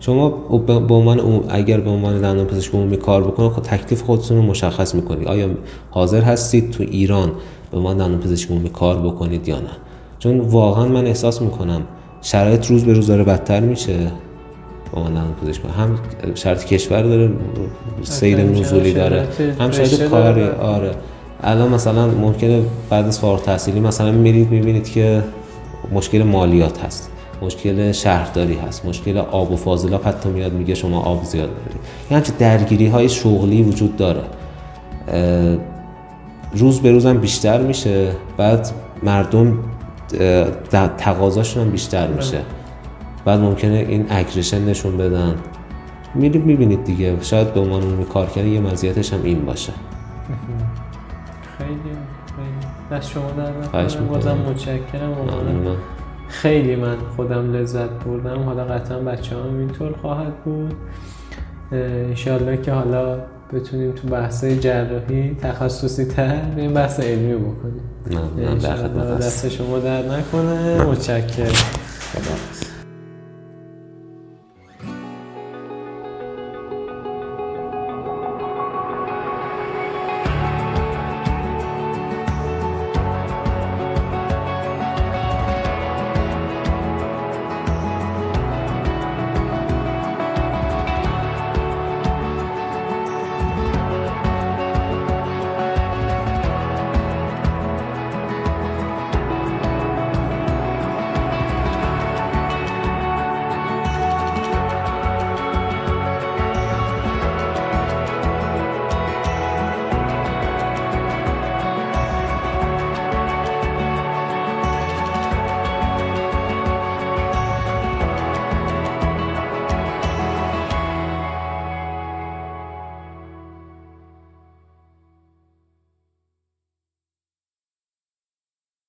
شما به عنوان اگر به عنوان دندان پزشک عمومی کار بکنید خب تکلیف خودتون رو مشخص می‌کنید آیا حاضر هستید تو ایران به عنوان دندان پزشک عمومی کار بکنید یا نه. چون واقعا من احساس می‌کنم شرایط روز به روز داره بدتر میشه با من پزشک هم شرط کشور داره سیر نزولی داره. هم شرایط کاری آره. الان مثلا ممکنه بعد از فارغ تحصیلی مثلا میرید می‌بینید که مشکل مالیات هست مشکل شهرداری هست مشکل آب و فاضلاب حتی میاد میگه شما آب زیاد دارید. یعنی درگیری های شغلی وجود داره. روز به روزم بیشتر میشه. بعد مردم تقاضاشون هم بیشتر میشه. بعد ممکنه این اگریشن نشون بدن. میرید می‌بینید دیگه. شاید به عنوان اون کار کردن یه مزیتش هم این باشه. خیلی خیلی. دست شما در بازم متشکرم. خیلی من خودم لذت بردم. حالا قطعا بچه هم اینطور خواهد بود. انشالله که حالا بتونیم تو بحث جراحی تخصصی تر این بحث علمی بکنیم. نه دست شما در نکنه. متشکرم.